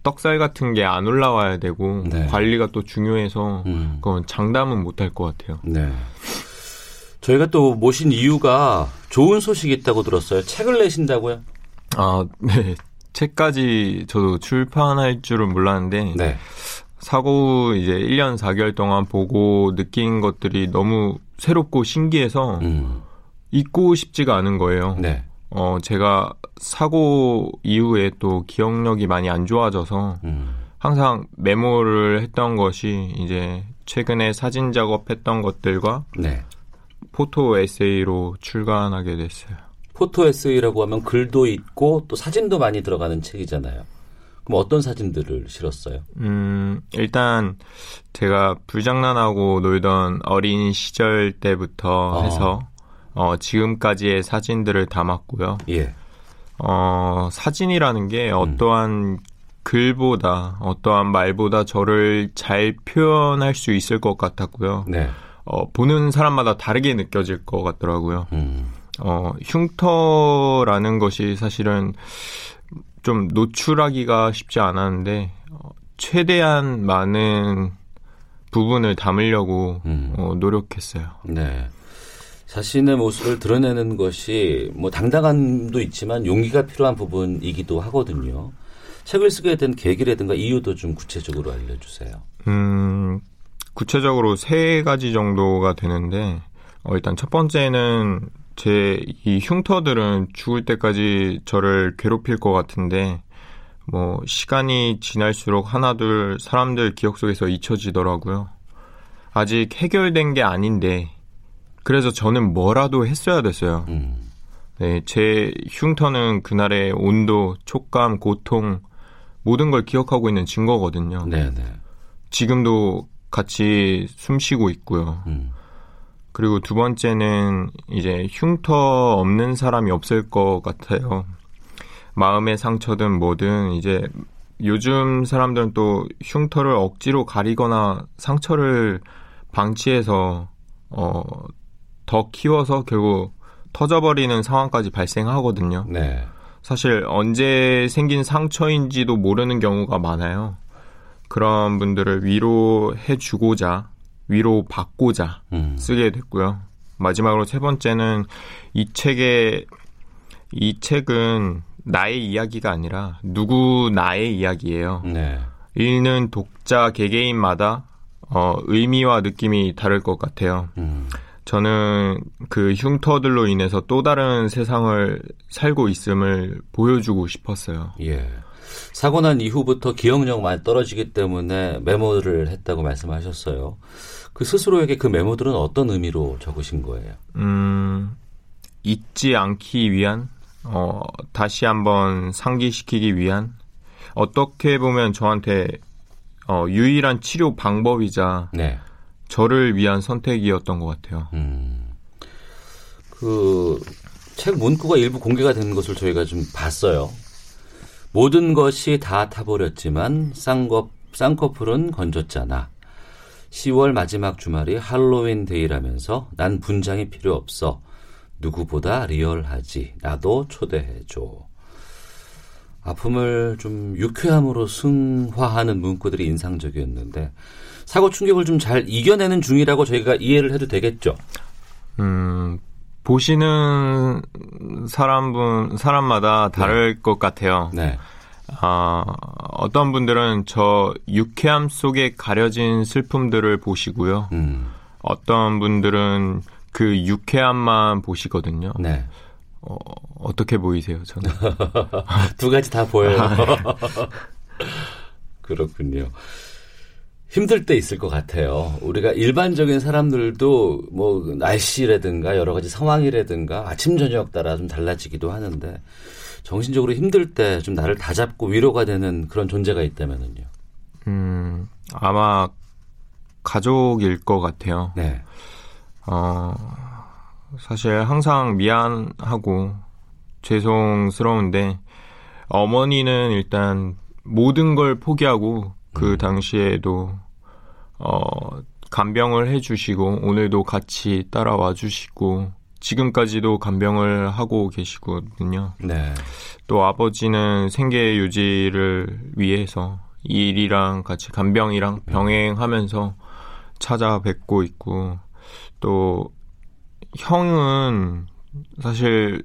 떡살 같은 게 안 올라와야 되고 네. 관리가 또 중요해서 음. 그건 장담은 못 할 것 같아요. 네. 저희가 또 모신 이유가 좋은 소식이 있다고 들었어요. 책을 내신다고요? 아, (laughs) 네. 책까지 저도 출판할 줄은 몰랐는데 네. 사고 후 이제 1년 4개월 동안 보고 느낀 것들이 너무 새롭고 신기해서 음. 잊고 싶지가 않은 거예요. 네. 어, 제가 사고 이후에 또 기억력이 많이 안 좋아져서 음. 항상 메모를 했던 것이 이제 최근에 사진 작업했던 것들과 네. 포토 에세이로 출간하게 됐어요. 포토 에세이라고 하면 글도 있고 또 사진도 많이 들어가는 책이잖아요. 그럼 어떤 사진들을 실었어요? 음, 일단 제가 불장난하고 놀던 어린 시절 때부터 어. 해서 어, 지금까지의 사진들을 담았고요. 예. 어, 사진이라는 게 어떠한 글보다 어떠한 말보다 저를 잘 표현할 수 있을 것 같았고요. 네. 어, 보는 사람마다 다르게 느껴질 것 같더라고요. 음. 어, 흉터라는 것이 사실은 좀 노출하기가 쉽지 않았는데 어, 최대한 많은 부분을 담으려고 음. 어, 노력했어요. 네. 자신의 모습을 드러내는 것이 뭐 당당함도 있지만 용기가 필요한 부분이기도 하거든요. 책을 쓰게 된 계기라든가 이유도 좀 구체적으로 알려주세요. 음, 구체적으로 세 가지 정도가 되는데, 어, 일단 첫 번째는 제 이 흉터들은 죽을 때까지 저를 괴롭힐 것 같은데, 뭐, 시간이 지날수록 하나둘 사람들 기억 속에서 잊혀지더라고요. 아직 해결된 게 아닌데, 그래서 저는 뭐라도 했어야 됐어요. 음. 네, 제 흉터는 그날의 온도, 촉감, 고통, 모든 걸 기억하고 있는 증거거든요. 네, 네. 지금도 같이 숨 쉬고 있고요. 음. 그리고 두 번째는 이제 흉터 없는 사람이 없을 것 같아요. 마음의 상처든 뭐든 이제 요즘 사람들은 또 흉터를 억지로 가리거나 상처를 방치해서 어, 더 키워서 결국 터져버리는 상황까지 발생하거든요. 네. 사실 언제 생긴 상처인지도 모르는 경우가 많아요. 그런 분들을 위로해 주고자, 위로 받고자 음. 쓰게 됐고요. 마지막으로 세 번째는 이 책의 이 책은 나의 이야기가 아니라 누구 나의 이야기예요. 네. 읽는 독자 개개인마다 어, 의미와 느낌이 다를 것 같아요. 음. 저는 그 흉터들로 인해서 또 다른 세상을 살고 있음을 보여주고 싶었어요. 예. 사고 난 이후부터 기억력 많이 떨어지기 때문에 메모를 했다고 말씀하셨어요. 그 스스로에게 그 메모들은 어떤 의미로 적으신 거예요? 음, 잊지 않기 위한, 어, 다시 한번 상기시키기 위한, 어떻게 보면 저한테, 어, 유일한 치료 방법이자, 네. 저를 위한 선택이었던 것 같아요. 음. 그, 책 문구가 일부 공개가 되는 것을 저희가 좀 봤어요. 모든 것이 다 타버렸지만 쌍꺼, 쌍꺼풀은 건졌잖아. 10월 마지막 주말이 할로윈 데이라면서 난 분장이 필요 없어. 누구보다 리얼하지. 나도 초대해줘. 아픔을 좀 유쾌함으로 승화하는 문구들이 인상적이었는데 사고 충격을 좀 잘 이겨내는 중이라고 저희가 이해를 해도 되겠죠. 음, 보시는 사람분, 사람마다 다를 것 같아요. 네. 아, 어떤 분들은 저 유쾌함 속에 가려진 슬픔들을 보시고요. 음. 어떤 분들은 그 유쾌함만 보시거든요. 네. 어, 어떻게 보이세요, 저는? (laughs) 두 가지 다 보여요. 아, 네. (laughs) 그렇군요. 힘들 때 있을 것 같아요. 우리가 일반적인 사람들도 뭐 날씨라든가 여러 가지 상황이라든가 아침 저녁 따라 좀 달라지기도 하는데 정신적으로 힘들 때 좀 나를 다잡고 위로가 되는 그런 존재가 있다면은요. 음, 아마 가족일 것 같아요. 네. 어, 사실 항상 미안하고 죄송스러운데 어머니는 일단 모든 걸 포기하고 그 당시에도 어, 간병을 해주시고 오늘도 같이 따라와 주시고 지금까지도 간병을 하고 계시거든요. 네. 또 아버지는 생계 유지를 위해서 일이랑 같이 간병이랑 병행하면서 찾아뵙고 있고 또 형은 사실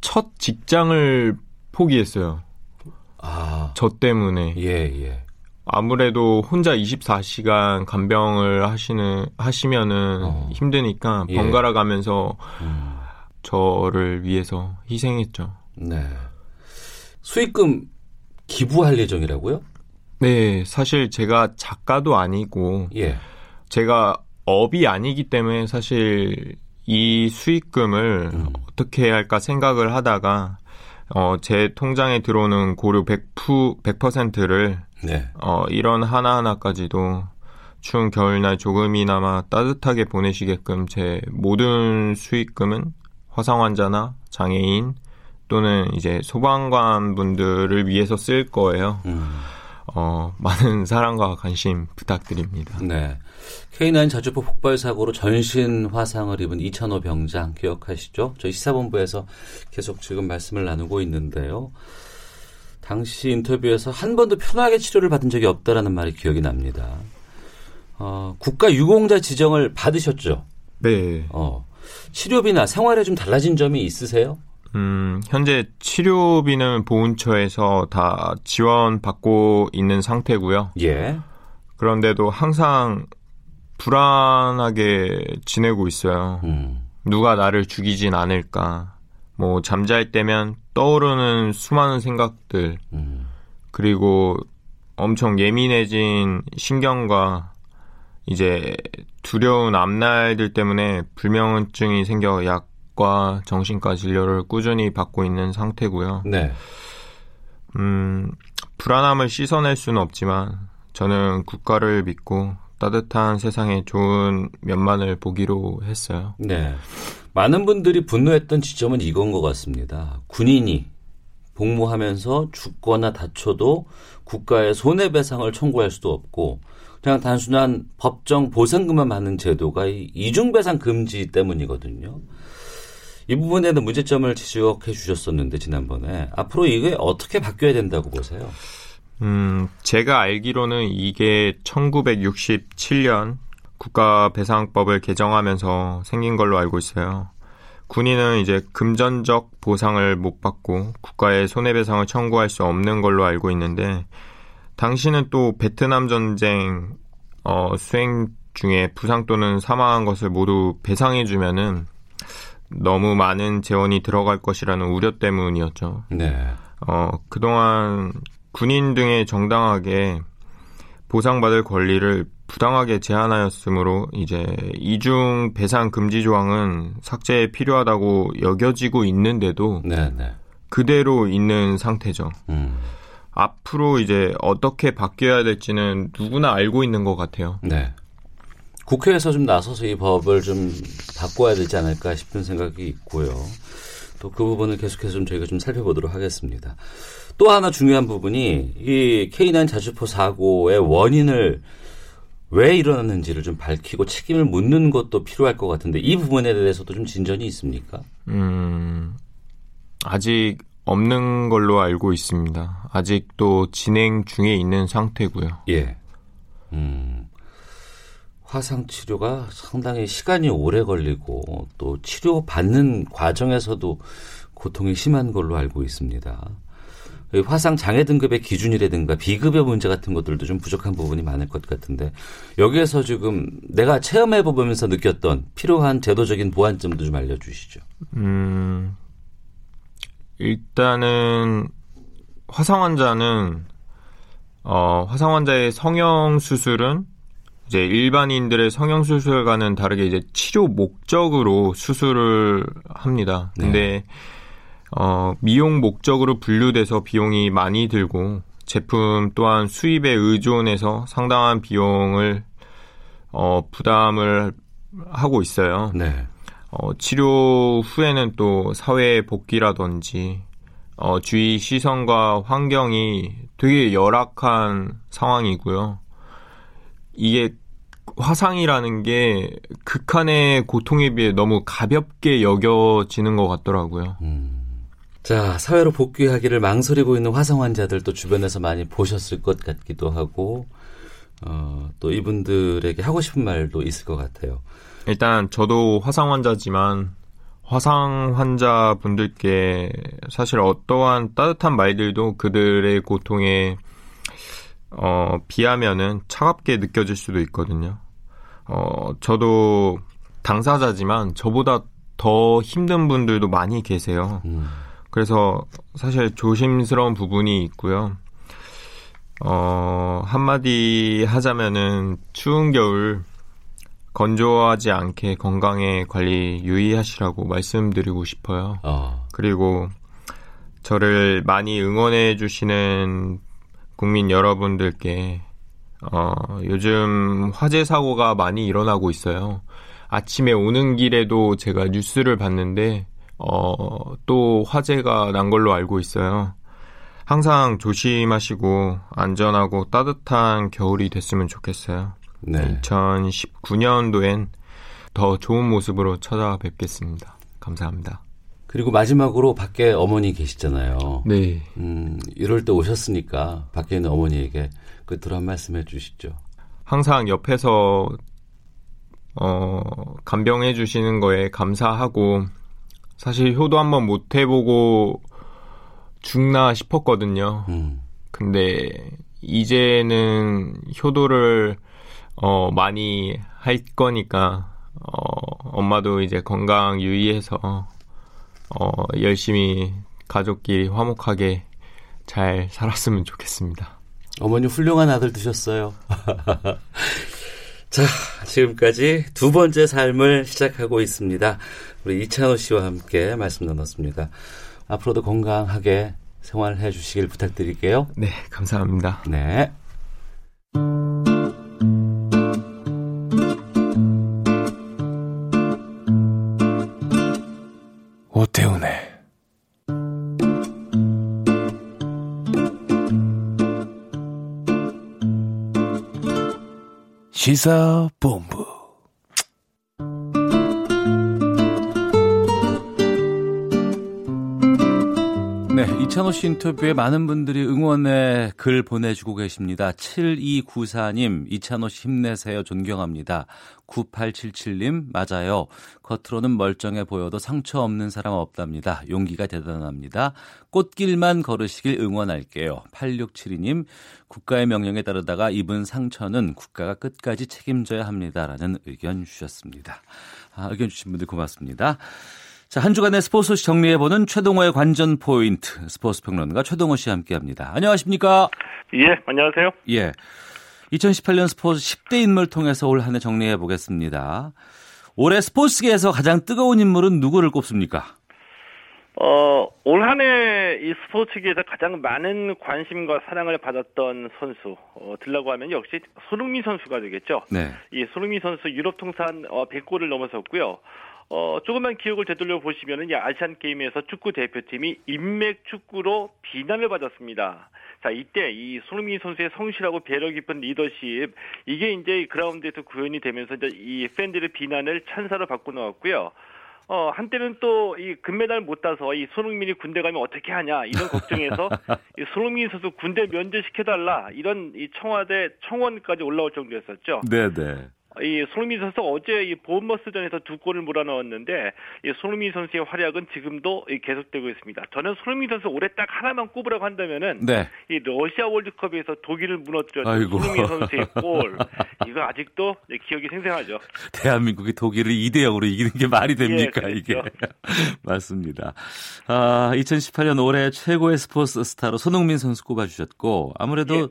첫 직장을 포기했어요. 아. 저 때문에. 예, 예. 아무래도 혼자 24시간 간병을 하시는 하시면은 힘드니까 예. 번갈아 가면서 저를 위해서 희생했죠. 네. 수익금 기부할 예정이라고요? 네, 사실 제가 작가도 아니고 예. 제가 업이 아니기 때문에 사실 이 수익금을 어떻게 해야 할까 생각을 하다가 어, 제 통장에 들어오는 고려 100%, 100%를 네. 어, 이런 하나하나까지도 추운 겨울날 조금이나마 따뜻하게 보내시게끔 제 모든 수익금은 화상 환자나 장애인 또는 이제 소방관 분들을 위해서 쓸 거예요. 어, 많은 사랑과 관심 부탁드립니다. 네. K9 자주포 폭발 사고로 전신 화상을 입은 이찬호 병장 기억하시죠? 저희 시사본부에서 계속 지금 말씀을 나누고 있는데요. 당시 인터뷰에서 한 번도 편하게 치료를 받은 적이 없다라는 말이 기억이 납니다. 어, 국가 유공자 지정을 받으셨죠? 네. 어, 치료비나 생활에 좀 달라진 점이 있으세요? 음, 현재 치료비는 보훈처에서 다 지원받고 있는 상태고요. 예. 그런데도 항상 불안하게 지내고 있어요. 누가 나를 죽이진 않을까. 뭐 잠잘 때면 떠오르는 수많은 생각들 그리고 엄청 예민해진 신경과 이제 두려운 앞날들 때문에 불면증이 생겨 약과 정신과 진료를 꾸준히 받고 있는 상태고요. 네. 음, 불안함을 씻어낼 수는 없지만 저는 국가를 믿고 따뜻한 세상의 좋은 면만을 보기로 했어요. 네. 많은 분들이 분노했던 지점은 이건 것 같습니다. 군인이 복무하면서 죽거나 다쳐도 국가의 손해배상을 청구할 수도 없고 그냥 단순한 법정 보상금만 받는 제도가 이 이중배상 금지 때문이거든요. 이 부분에 대한 문제점을 지적해 주셨었는데 지난번에 앞으로 이게 어떻게 바뀌어야 된다고 보세요? 음, 제가 알기로는 이게 1967년 국가배상법을 개정하면서 생긴 걸로 알고 있어요. 군인은 이제 금전적 보상을 못 받고 국가의 손해배상을 청구할 수 없는 걸로 알고 있는데 당시는 또 베트남 전쟁 어, 수행 중에 부상 또는 사망한 것을 모두 배상해주면은 너무 많은 재원이 들어갈 것이라는 우려 때문이었죠. 네. 어, 그동안 군인 등의 정당하게 보상받을 권리를 부당하게 제한하였으므로 이제 이중 배상 금지 조항은 삭제에 필요하다고 여겨지고 있는데도 네, 네. 그대로 있는 상태죠. 음. 앞으로 이제 어떻게 바뀌어야 될지는 누구나 알고 있는 것 같아요. 네. 국회에서 좀 나서서 이 법을 좀 바꿔야 되지 않을까 싶은 생각이 있고요. 또 그 부분을 계속해서 좀 저희가 좀 살펴보도록 하겠습니다. 또 하나 중요한 부분이 이 K9 자주포 사고의 원인을 왜 일어났는지를 좀 밝히고 책임을 묻는 것도 필요할 것 같은데 이 부분에 대해서도 좀 진전이 있습니까? 음, 아직 없는 걸로 알고 있습니다. 아직도 진행 중에 있는 상태고요. 예. 음, 화상 치료가 상당히 시간이 오래 걸리고 또 치료 받는 과정에서도 고통이 심한 걸로 알고 있습니다. 이 화상 장애 등급의 기준이라든가 비급여 문제 같은 것들도 좀 부족한 부분이 많을 것 같은데 여기에서 지금 내가 체험해 보면서 느꼈던 필요한 제도적인 보완점도 좀 알려주시죠. 음, 일단은 화상 환자는 어, 화상 환자의 성형 수술은 이제 일반인들의 성형 수술과는 다르게 이제 치료 목적으로 수술을 합니다. 네. 근데 어, 미용 목적으로 분류돼서 비용이 많이 들고 제품 또한 수입에 의존해서 상당한 비용을 어, 부담을 하고 있어요. 네. 어, 치료 후에는 또 사회 복귀라든지 어, 주위 시선과 환경이 되게 열악한 상황이고요. 이게 화상이라는 게 극한의 고통에 비해 너무 가볍게 여겨지는 것 같더라고요. 자, 사회로 복귀하기를 망설이고 있는 화상 환자들도 주변에서 많이 보셨을 것 같기도 하고, 어, 또 이분들에게 하고 싶은 말도 있을 것 같아요. 일단 저도 화상 환자지만 화상 환자 분들께 사실 어떠한 따뜻한 말들도 그들의 고통에 어, 비하면은 차갑게 느껴질 수도 있거든요. 어, 저도 당사자지만 저보다 더 힘든 분들도 많이 계세요. 그래서 사실 조심스러운 부분이 있고요. 어, 한마디 하자면은 추운 겨울 건조하지 않게 건강에 관리 유의하시라고 말씀드리고 싶어요. 어. 그리고 저를 많이 응원해 주시는 국민 여러분들께 어, 요즘 화재 사고가 많이 일어나고 있어요. 아침에 오는 길에도 제가 뉴스를 봤는데 어, 또 화재가 난 걸로 알고 있어요. 항상 조심하시고 안전하고 따뜻한 겨울이 됐으면 좋겠어요. 네. 2019년도엔 더 좋은 모습으로 찾아뵙겠습니다. 감사합니다. 그리고 마지막으로 밖에 어머니 계시잖아요. 네. 음, 이럴 때 오셨으니까 밖에 있는 어머니에게 끝으로 한 말씀 해 주시죠. 항상 옆에서 어, 간병해 주시는 거에 감사하고 사실 효도 한번 못 해보고 죽나 싶었거든요. 근데 이제는 효도를 어, 많이 할 거니까 어, 엄마도 이제 건강 유의해서 어, 열심히 가족끼리 화목하게 잘 살았으면 좋겠습니다. 어머니 훌륭한 아들 두셨어요. (laughs) 자, 지금까지 두 번째 삶을 시작하고 있습니다. 우리 이찬호 씨와 함께 말씀 나눴습니다. 앞으로도 건강하게 생활해 주시길 부탁드릴게요. 네, 감사합니다. 네. 오태훈의 시사본부 네, 이찬호 씨 인터뷰에 많은 분들이 응원의 글 보내주고 계십니다. 7294님, 이찬호 씨 힘내세요. 존경합니다. 9877님, 맞아요. 겉으로는 멀쩡해 보여도 상처 없는 사람 없답니다. 용기가 대단합니다. 꽃길만 걸으시길 응원할게요. 8672님, 국가의 명령에 따르다가 입은 상처는 국가가 끝까지 책임져야 합니다 라는 의견 주셨습니다. 아, 의견 주신 분들 고맙습니다. 자, 한 주간의 스포츠 정리해보는 최동호의 관전 포인트 스포츠 평론가 최동호 씨와 함께 합니다. 안녕하십니까? 예, 안녕하세요. 예. 2018년 스포츠 10대 인물 통해서 올 한 해 정리해 보겠습니다. 올해 스포츠계에서 가장 뜨거운 인물은 누구를 꼽습니까? 어, 올 한 해 이 스포츠계에서 가장 많은 관심과 사랑을 받았던 선수, 어, 들라고 하면 역시 손흥민 선수가 되겠죠. 네. 이 손흥민 선수 유럽 통산 어, 100골을 넘어섰고요. 어, 조금만 기억을 되돌려 보시면은 이 아시안 게임에서 축구 대표팀이 인맥 축구로 비난을 받았습니다. 자, 이때 이 손흥민 선수의 성실하고 배려 깊은 리더십 이게 이제 그라운드에서 구현이 되면서 이제 이 팬들의 비난을 찬사로 받고 나왔고요. 어, 한때는 또 이 금메달 못 따서 이 손흥민이 군대 가면 어떻게 하냐 이런 (laughs) 걱정에서 이 손흥민 선수 군대 면제시켜달라 이런 이 청와대 청원까지 올라올 정도였었죠. 네네. 이 손흥민 선수 어제 이 보험머스전에서 두 골을 몰아넣었는데 이 손흥민 선수의 활약은 지금도 계속되고 있습니다. 저는 손흥민 선수 올해 딱 하나만 꼽으라고 한다면은 네. 이 러시아 월드컵에서 독일을 무너뜨렸던 아이고. 손흥민 선수의 (laughs) 골 이거 아직도 네, 기억이 생생하죠. 대한민국이 독일을 2대 0으로 이기는 게 말이 됩니까, 예, 이게? 그렇죠. (laughs) 맞습니다. 아, 2018년 올해 최고의 스포츠 스타로 손흥민 선수 꼽아주셨고, 아무래도 예.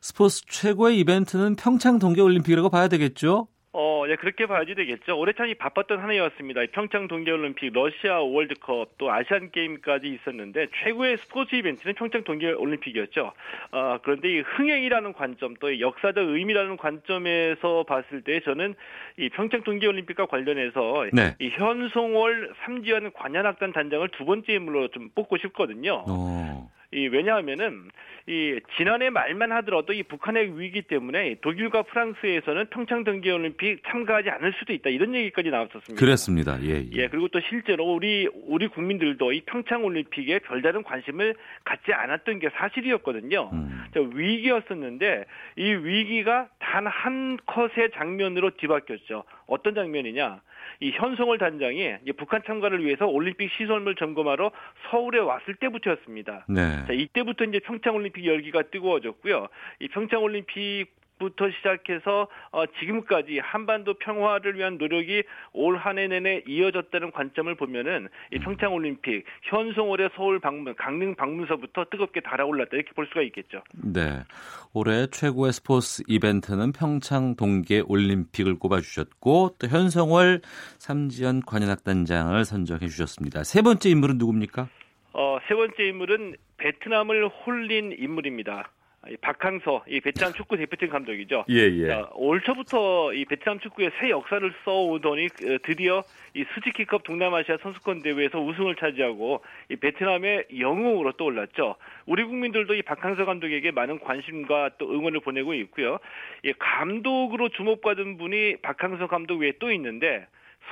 스포츠 최고의 이벤트는 평창 동계올림픽이라고 봐야 되겠죠? 어, 예, 그렇게 봐야지 되겠죠. 올해 참이 바빴던 한 해였습니다. 이 평창 동계올림픽, 러시아 월드컵, 또 아시안 게임까지 있었는데 최고의 스포츠 이벤트는 평창 동계올림픽이었죠. 아, 그런데 이 흥행이라는 관점, 또이 역사적 의미라는 관점에서 봤을 때 저는 이 평창 동계올림픽과 관련해서 네. 이 현송월 삼지연 관현악단 단장을 두 번째 인물로 좀 뽑고 싶거든요. 어. 이 왜냐하면은 이 지난해 말만 하더라도 이 북한의 위기 때문에 독일과 프랑스에서는 평창 동계 올림픽 참가하지 않을 수도 있다 이런 얘기까지 나왔었습니다. 그랬습니다. 예, 예. 예, 그리고 또 실제로 우리 우리 국민들도 이 평창 올림픽에 별다른 관심을 갖지 않았던 게 사실이었거든요. 음. 저 위기였었는데 이 위기가 단 한 컷의 장면으로 뒤바뀌었죠. 어떤 장면이냐? 이 현송월 단장이 북한 참가를 위해서 올림픽 시설물 점검하러 서울에 왔을 때부터였습니다. 네. 자, 이때부터 이제 평창 올림픽 열기가 뜨거워졌고요. 이 평창 올림픽 부터 시작해서 어, 지금까지 한반도 평화를 위한 노력이 올 한 해 내내 이어졌다는 관점을 보면은 이 평창 올림픽 현송월의 서울 방문 강릉 방문서부터 뜨겁게 달아올랐다 이렇게 볼 수가 있겠죠. 네. 올해 최고의 스포츠 이벤트는 평창 동계 올림픽을 꼽아주셨고 또 현성월 삼지연 관현악단장을 선정해 주셨습니다. 세 번째 인물은 누굽니까? 어, 세 번째 인물은 베트남을 홀린 인물입니다. 이 박항서, 이 베트남 축구 대표팀 감독이죠. 예, 예. 자, 올 초부터 이 베트남 축구의 새 역사를 써오더니 어, 드디어 이 스즈키컵 동남아시아 선수권 대회에서 우승을 차지하고 이 베트남의 영웅으로 떠올랐죠. 우리 국민들도 이 박항서 감독에게 많은 관심과 또 응원을 보내고 있고요. 이 감독으로 주목받은 분이 박항서 감독 외에 또 있는데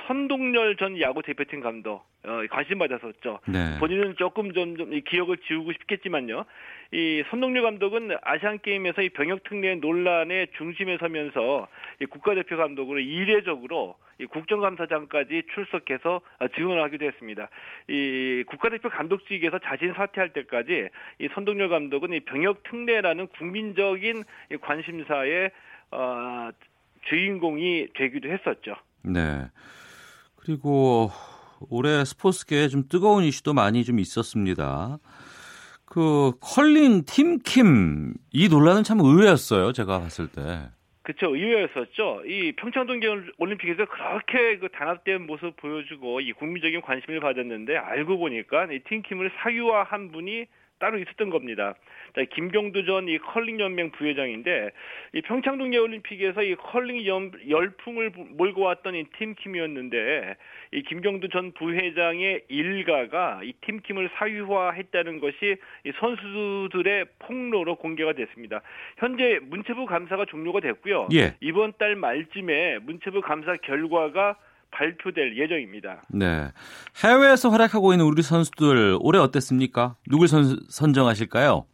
선동열 전 야구 대표팀 감독 어, 관심 받았었죠. 네. 본인은 조금 좀, 좀이 기억을 지우고 싶겠지만요. 이 선동열 감독은 아시안 게임에서 이 병역 특례 논란의 중심에 서면서 이 국가대표 감독으로 이례적으로 이 국정감사장까지 출석해서 어, 지원을 하기도 했습니다. 이 국가대표 감독직에서 자신 사퇴할 때까지 이 선동열 감독은 이 병역 특례라는 국민적인 이 관심사의 어, 주인공이 되기도 했었죠. 네. 그리고 올해 스포츠계에 좀 뜨거운 이슈도 많이 좀 있었습니다. 그 컬링 팀킴 이 논란은 참 의외였어요. 제가 봤을 때. 그쵸 의외였었죠. 이 평창 동계 올림픽에서 그렇게 그 단합된 모습 보여주고 이 국민적인 관심을 받았는데 알고 보니까 이 팀킴을 사유화한 분이 따로 있었던 겁니다. 자, 김경두 전 이 컬링 연맹 부회장인데 이 평창 동계 올림픽에서 이 컬링 연, 열풍을 몰고 왔던 이 팀킴이었는데 이 김경두 전 부회장의 일가가 이 팀킴을 사유화했다는 것이 이 선수들의 폭로로 공개가 됐습니다. 현재 문체부 감사가 종료가 됐고요. 예. 이번 달 말쯤에 문체부 감사 결과가 발표될 예정입니다. 네. 해외에서 활약하고 있는 우리 선수들 올해 어땠습니까? 누굴 선, 선정하실까요?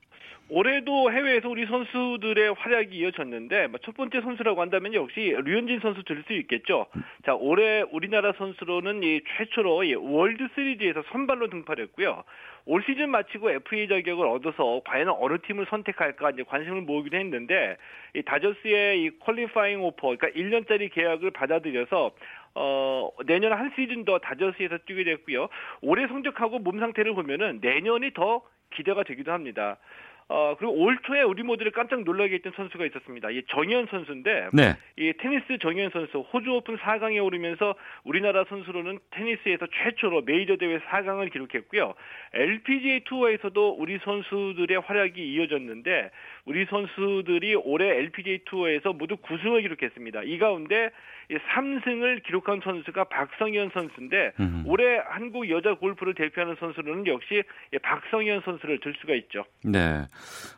올해도 해외에서 우리 선수들의 활약이 이어졌는데 뭐첫 번째 선수라고 한다면 역시 류현진 선수 들 수 있겠죠. 자 올해 우리나라 선수로는 이 최초로 이 월드 시리즈에서 선발로 등판했고요. 올 시즌 마치고 FA 자격을 얻어서 과연 어느 팀을 선택할까 이제 관심을 모으기도 했는데 이 다저스의 이 qualifying offer 그러니까 1년짜리 계약을 받아들여서 어, 내년 한 시즌 더 다저스에서 뛰게 됐고요. 올해 성적하고 몸 상태를 보면은 내년이 더 기대가 되기도 합니다. 어, 그리고 올 초에 우리 모두를 깜짝 놀라게 했던 선수가 있었습니다. 이 정현 선수인데, 네. 이 테니스 정현 선수, 호주 오픈 4강에 오르면서 우리나라 선수로는 테니스에서 최초로 메이저 대회 4강을 기록했고요. LPGA 투어에서도 우리 선수들의 활약이 이어졌는데, 우리 선수들이 올해 LPGA 투어에서 모두 9승을 기록했습니다. 이 가운데 3승을 기록한 선수가 박성현 선수인데, 음. 올해 한국 여자 골프를 대표하는 선수로는 역시 박성현 선수를 들 수가 있죠. 네.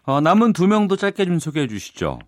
어, 남은 두 명도 짧게 좀 소개해 주시죠.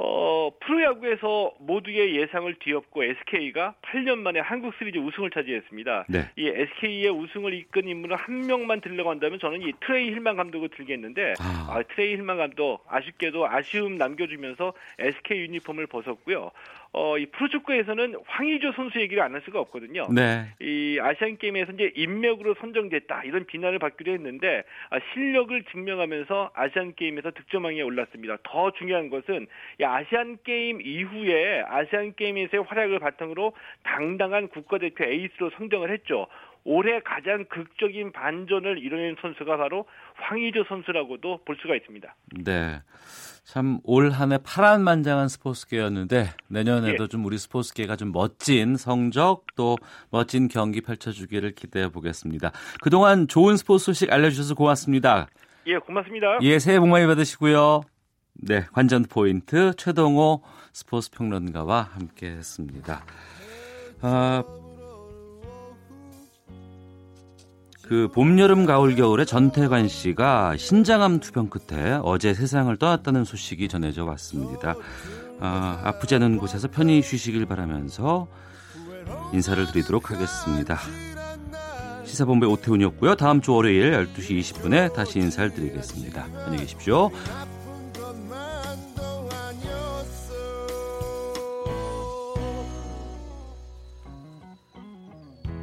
어, 프로야구에서 모두의 예상을 뒤엎고 SK가 8년 만에 한국 시리즈 우승을 차지했습니다. 네. 이 SK의 우승을 이끈 인물은 한 명만 들려고 한다면 저는 이 트레이 힐만 감독을 들겠는데 아, 트레이 힐만 감독 아쉽게도 아쉬움 남겨주면서 SK 유니폼을 벗었고요. 어, 이 프로축구에서는 황의조 선수 얘기를 안 할 수가 없거든요. 네. 이 아시안 게임에서 이제 인맥으로 선정됐다 이런 비난을 받기도 했는데 아, 실력을 증명하면서 아시안 게임에서 득점왕에 올랐습니다. 더 중요한 것은 이 아시안 게임 이후에 아시안 게임에서의 활약을 바탕으로 당당한 국가대표 에이스로 선정을 했죠. 올해 가장 극적인 반전을 이뤄낸 선수가 바로 황의조 선수라고도 볼 수가 있습니다. 네. 참 올 한 해 파란만장한 스포츠계였는데 내년에도 예. 좀 우리 스포츠계가 좀 멋진 성적 또 멋진 경기 펼쳐주기를 기대해 보겠습니다. 그동안 좋은 스포츠 소식 알려주셔서 고맙습니다. 예, 고맙습니다. 예, 새해 복 많이 받으시고요. 네, 관전 포인트 최동호 스포츠 평론가와 함께 했습니다. 아, 그 봄, 여름, 가을, 겨울에 전태관 씨가 신장암 투병 끝에 어제 세상을 떠났다는 소식이 전해져 왔습니다. 아, 아프지 않은 곳에서 편히 쉬시길 바라면서 인사를 드리도록 하겠습니다. 시사본부의 오태훈이었고요. 다음 주 월요일 12시 20분에 다시 인사를 드리겠습니다. 안녕히 계십시오.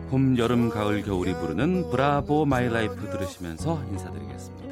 봄, 여름, 가을, 겨울이 부르는 브라보 마이 라이프 들으시면서 인사드리겠습니다.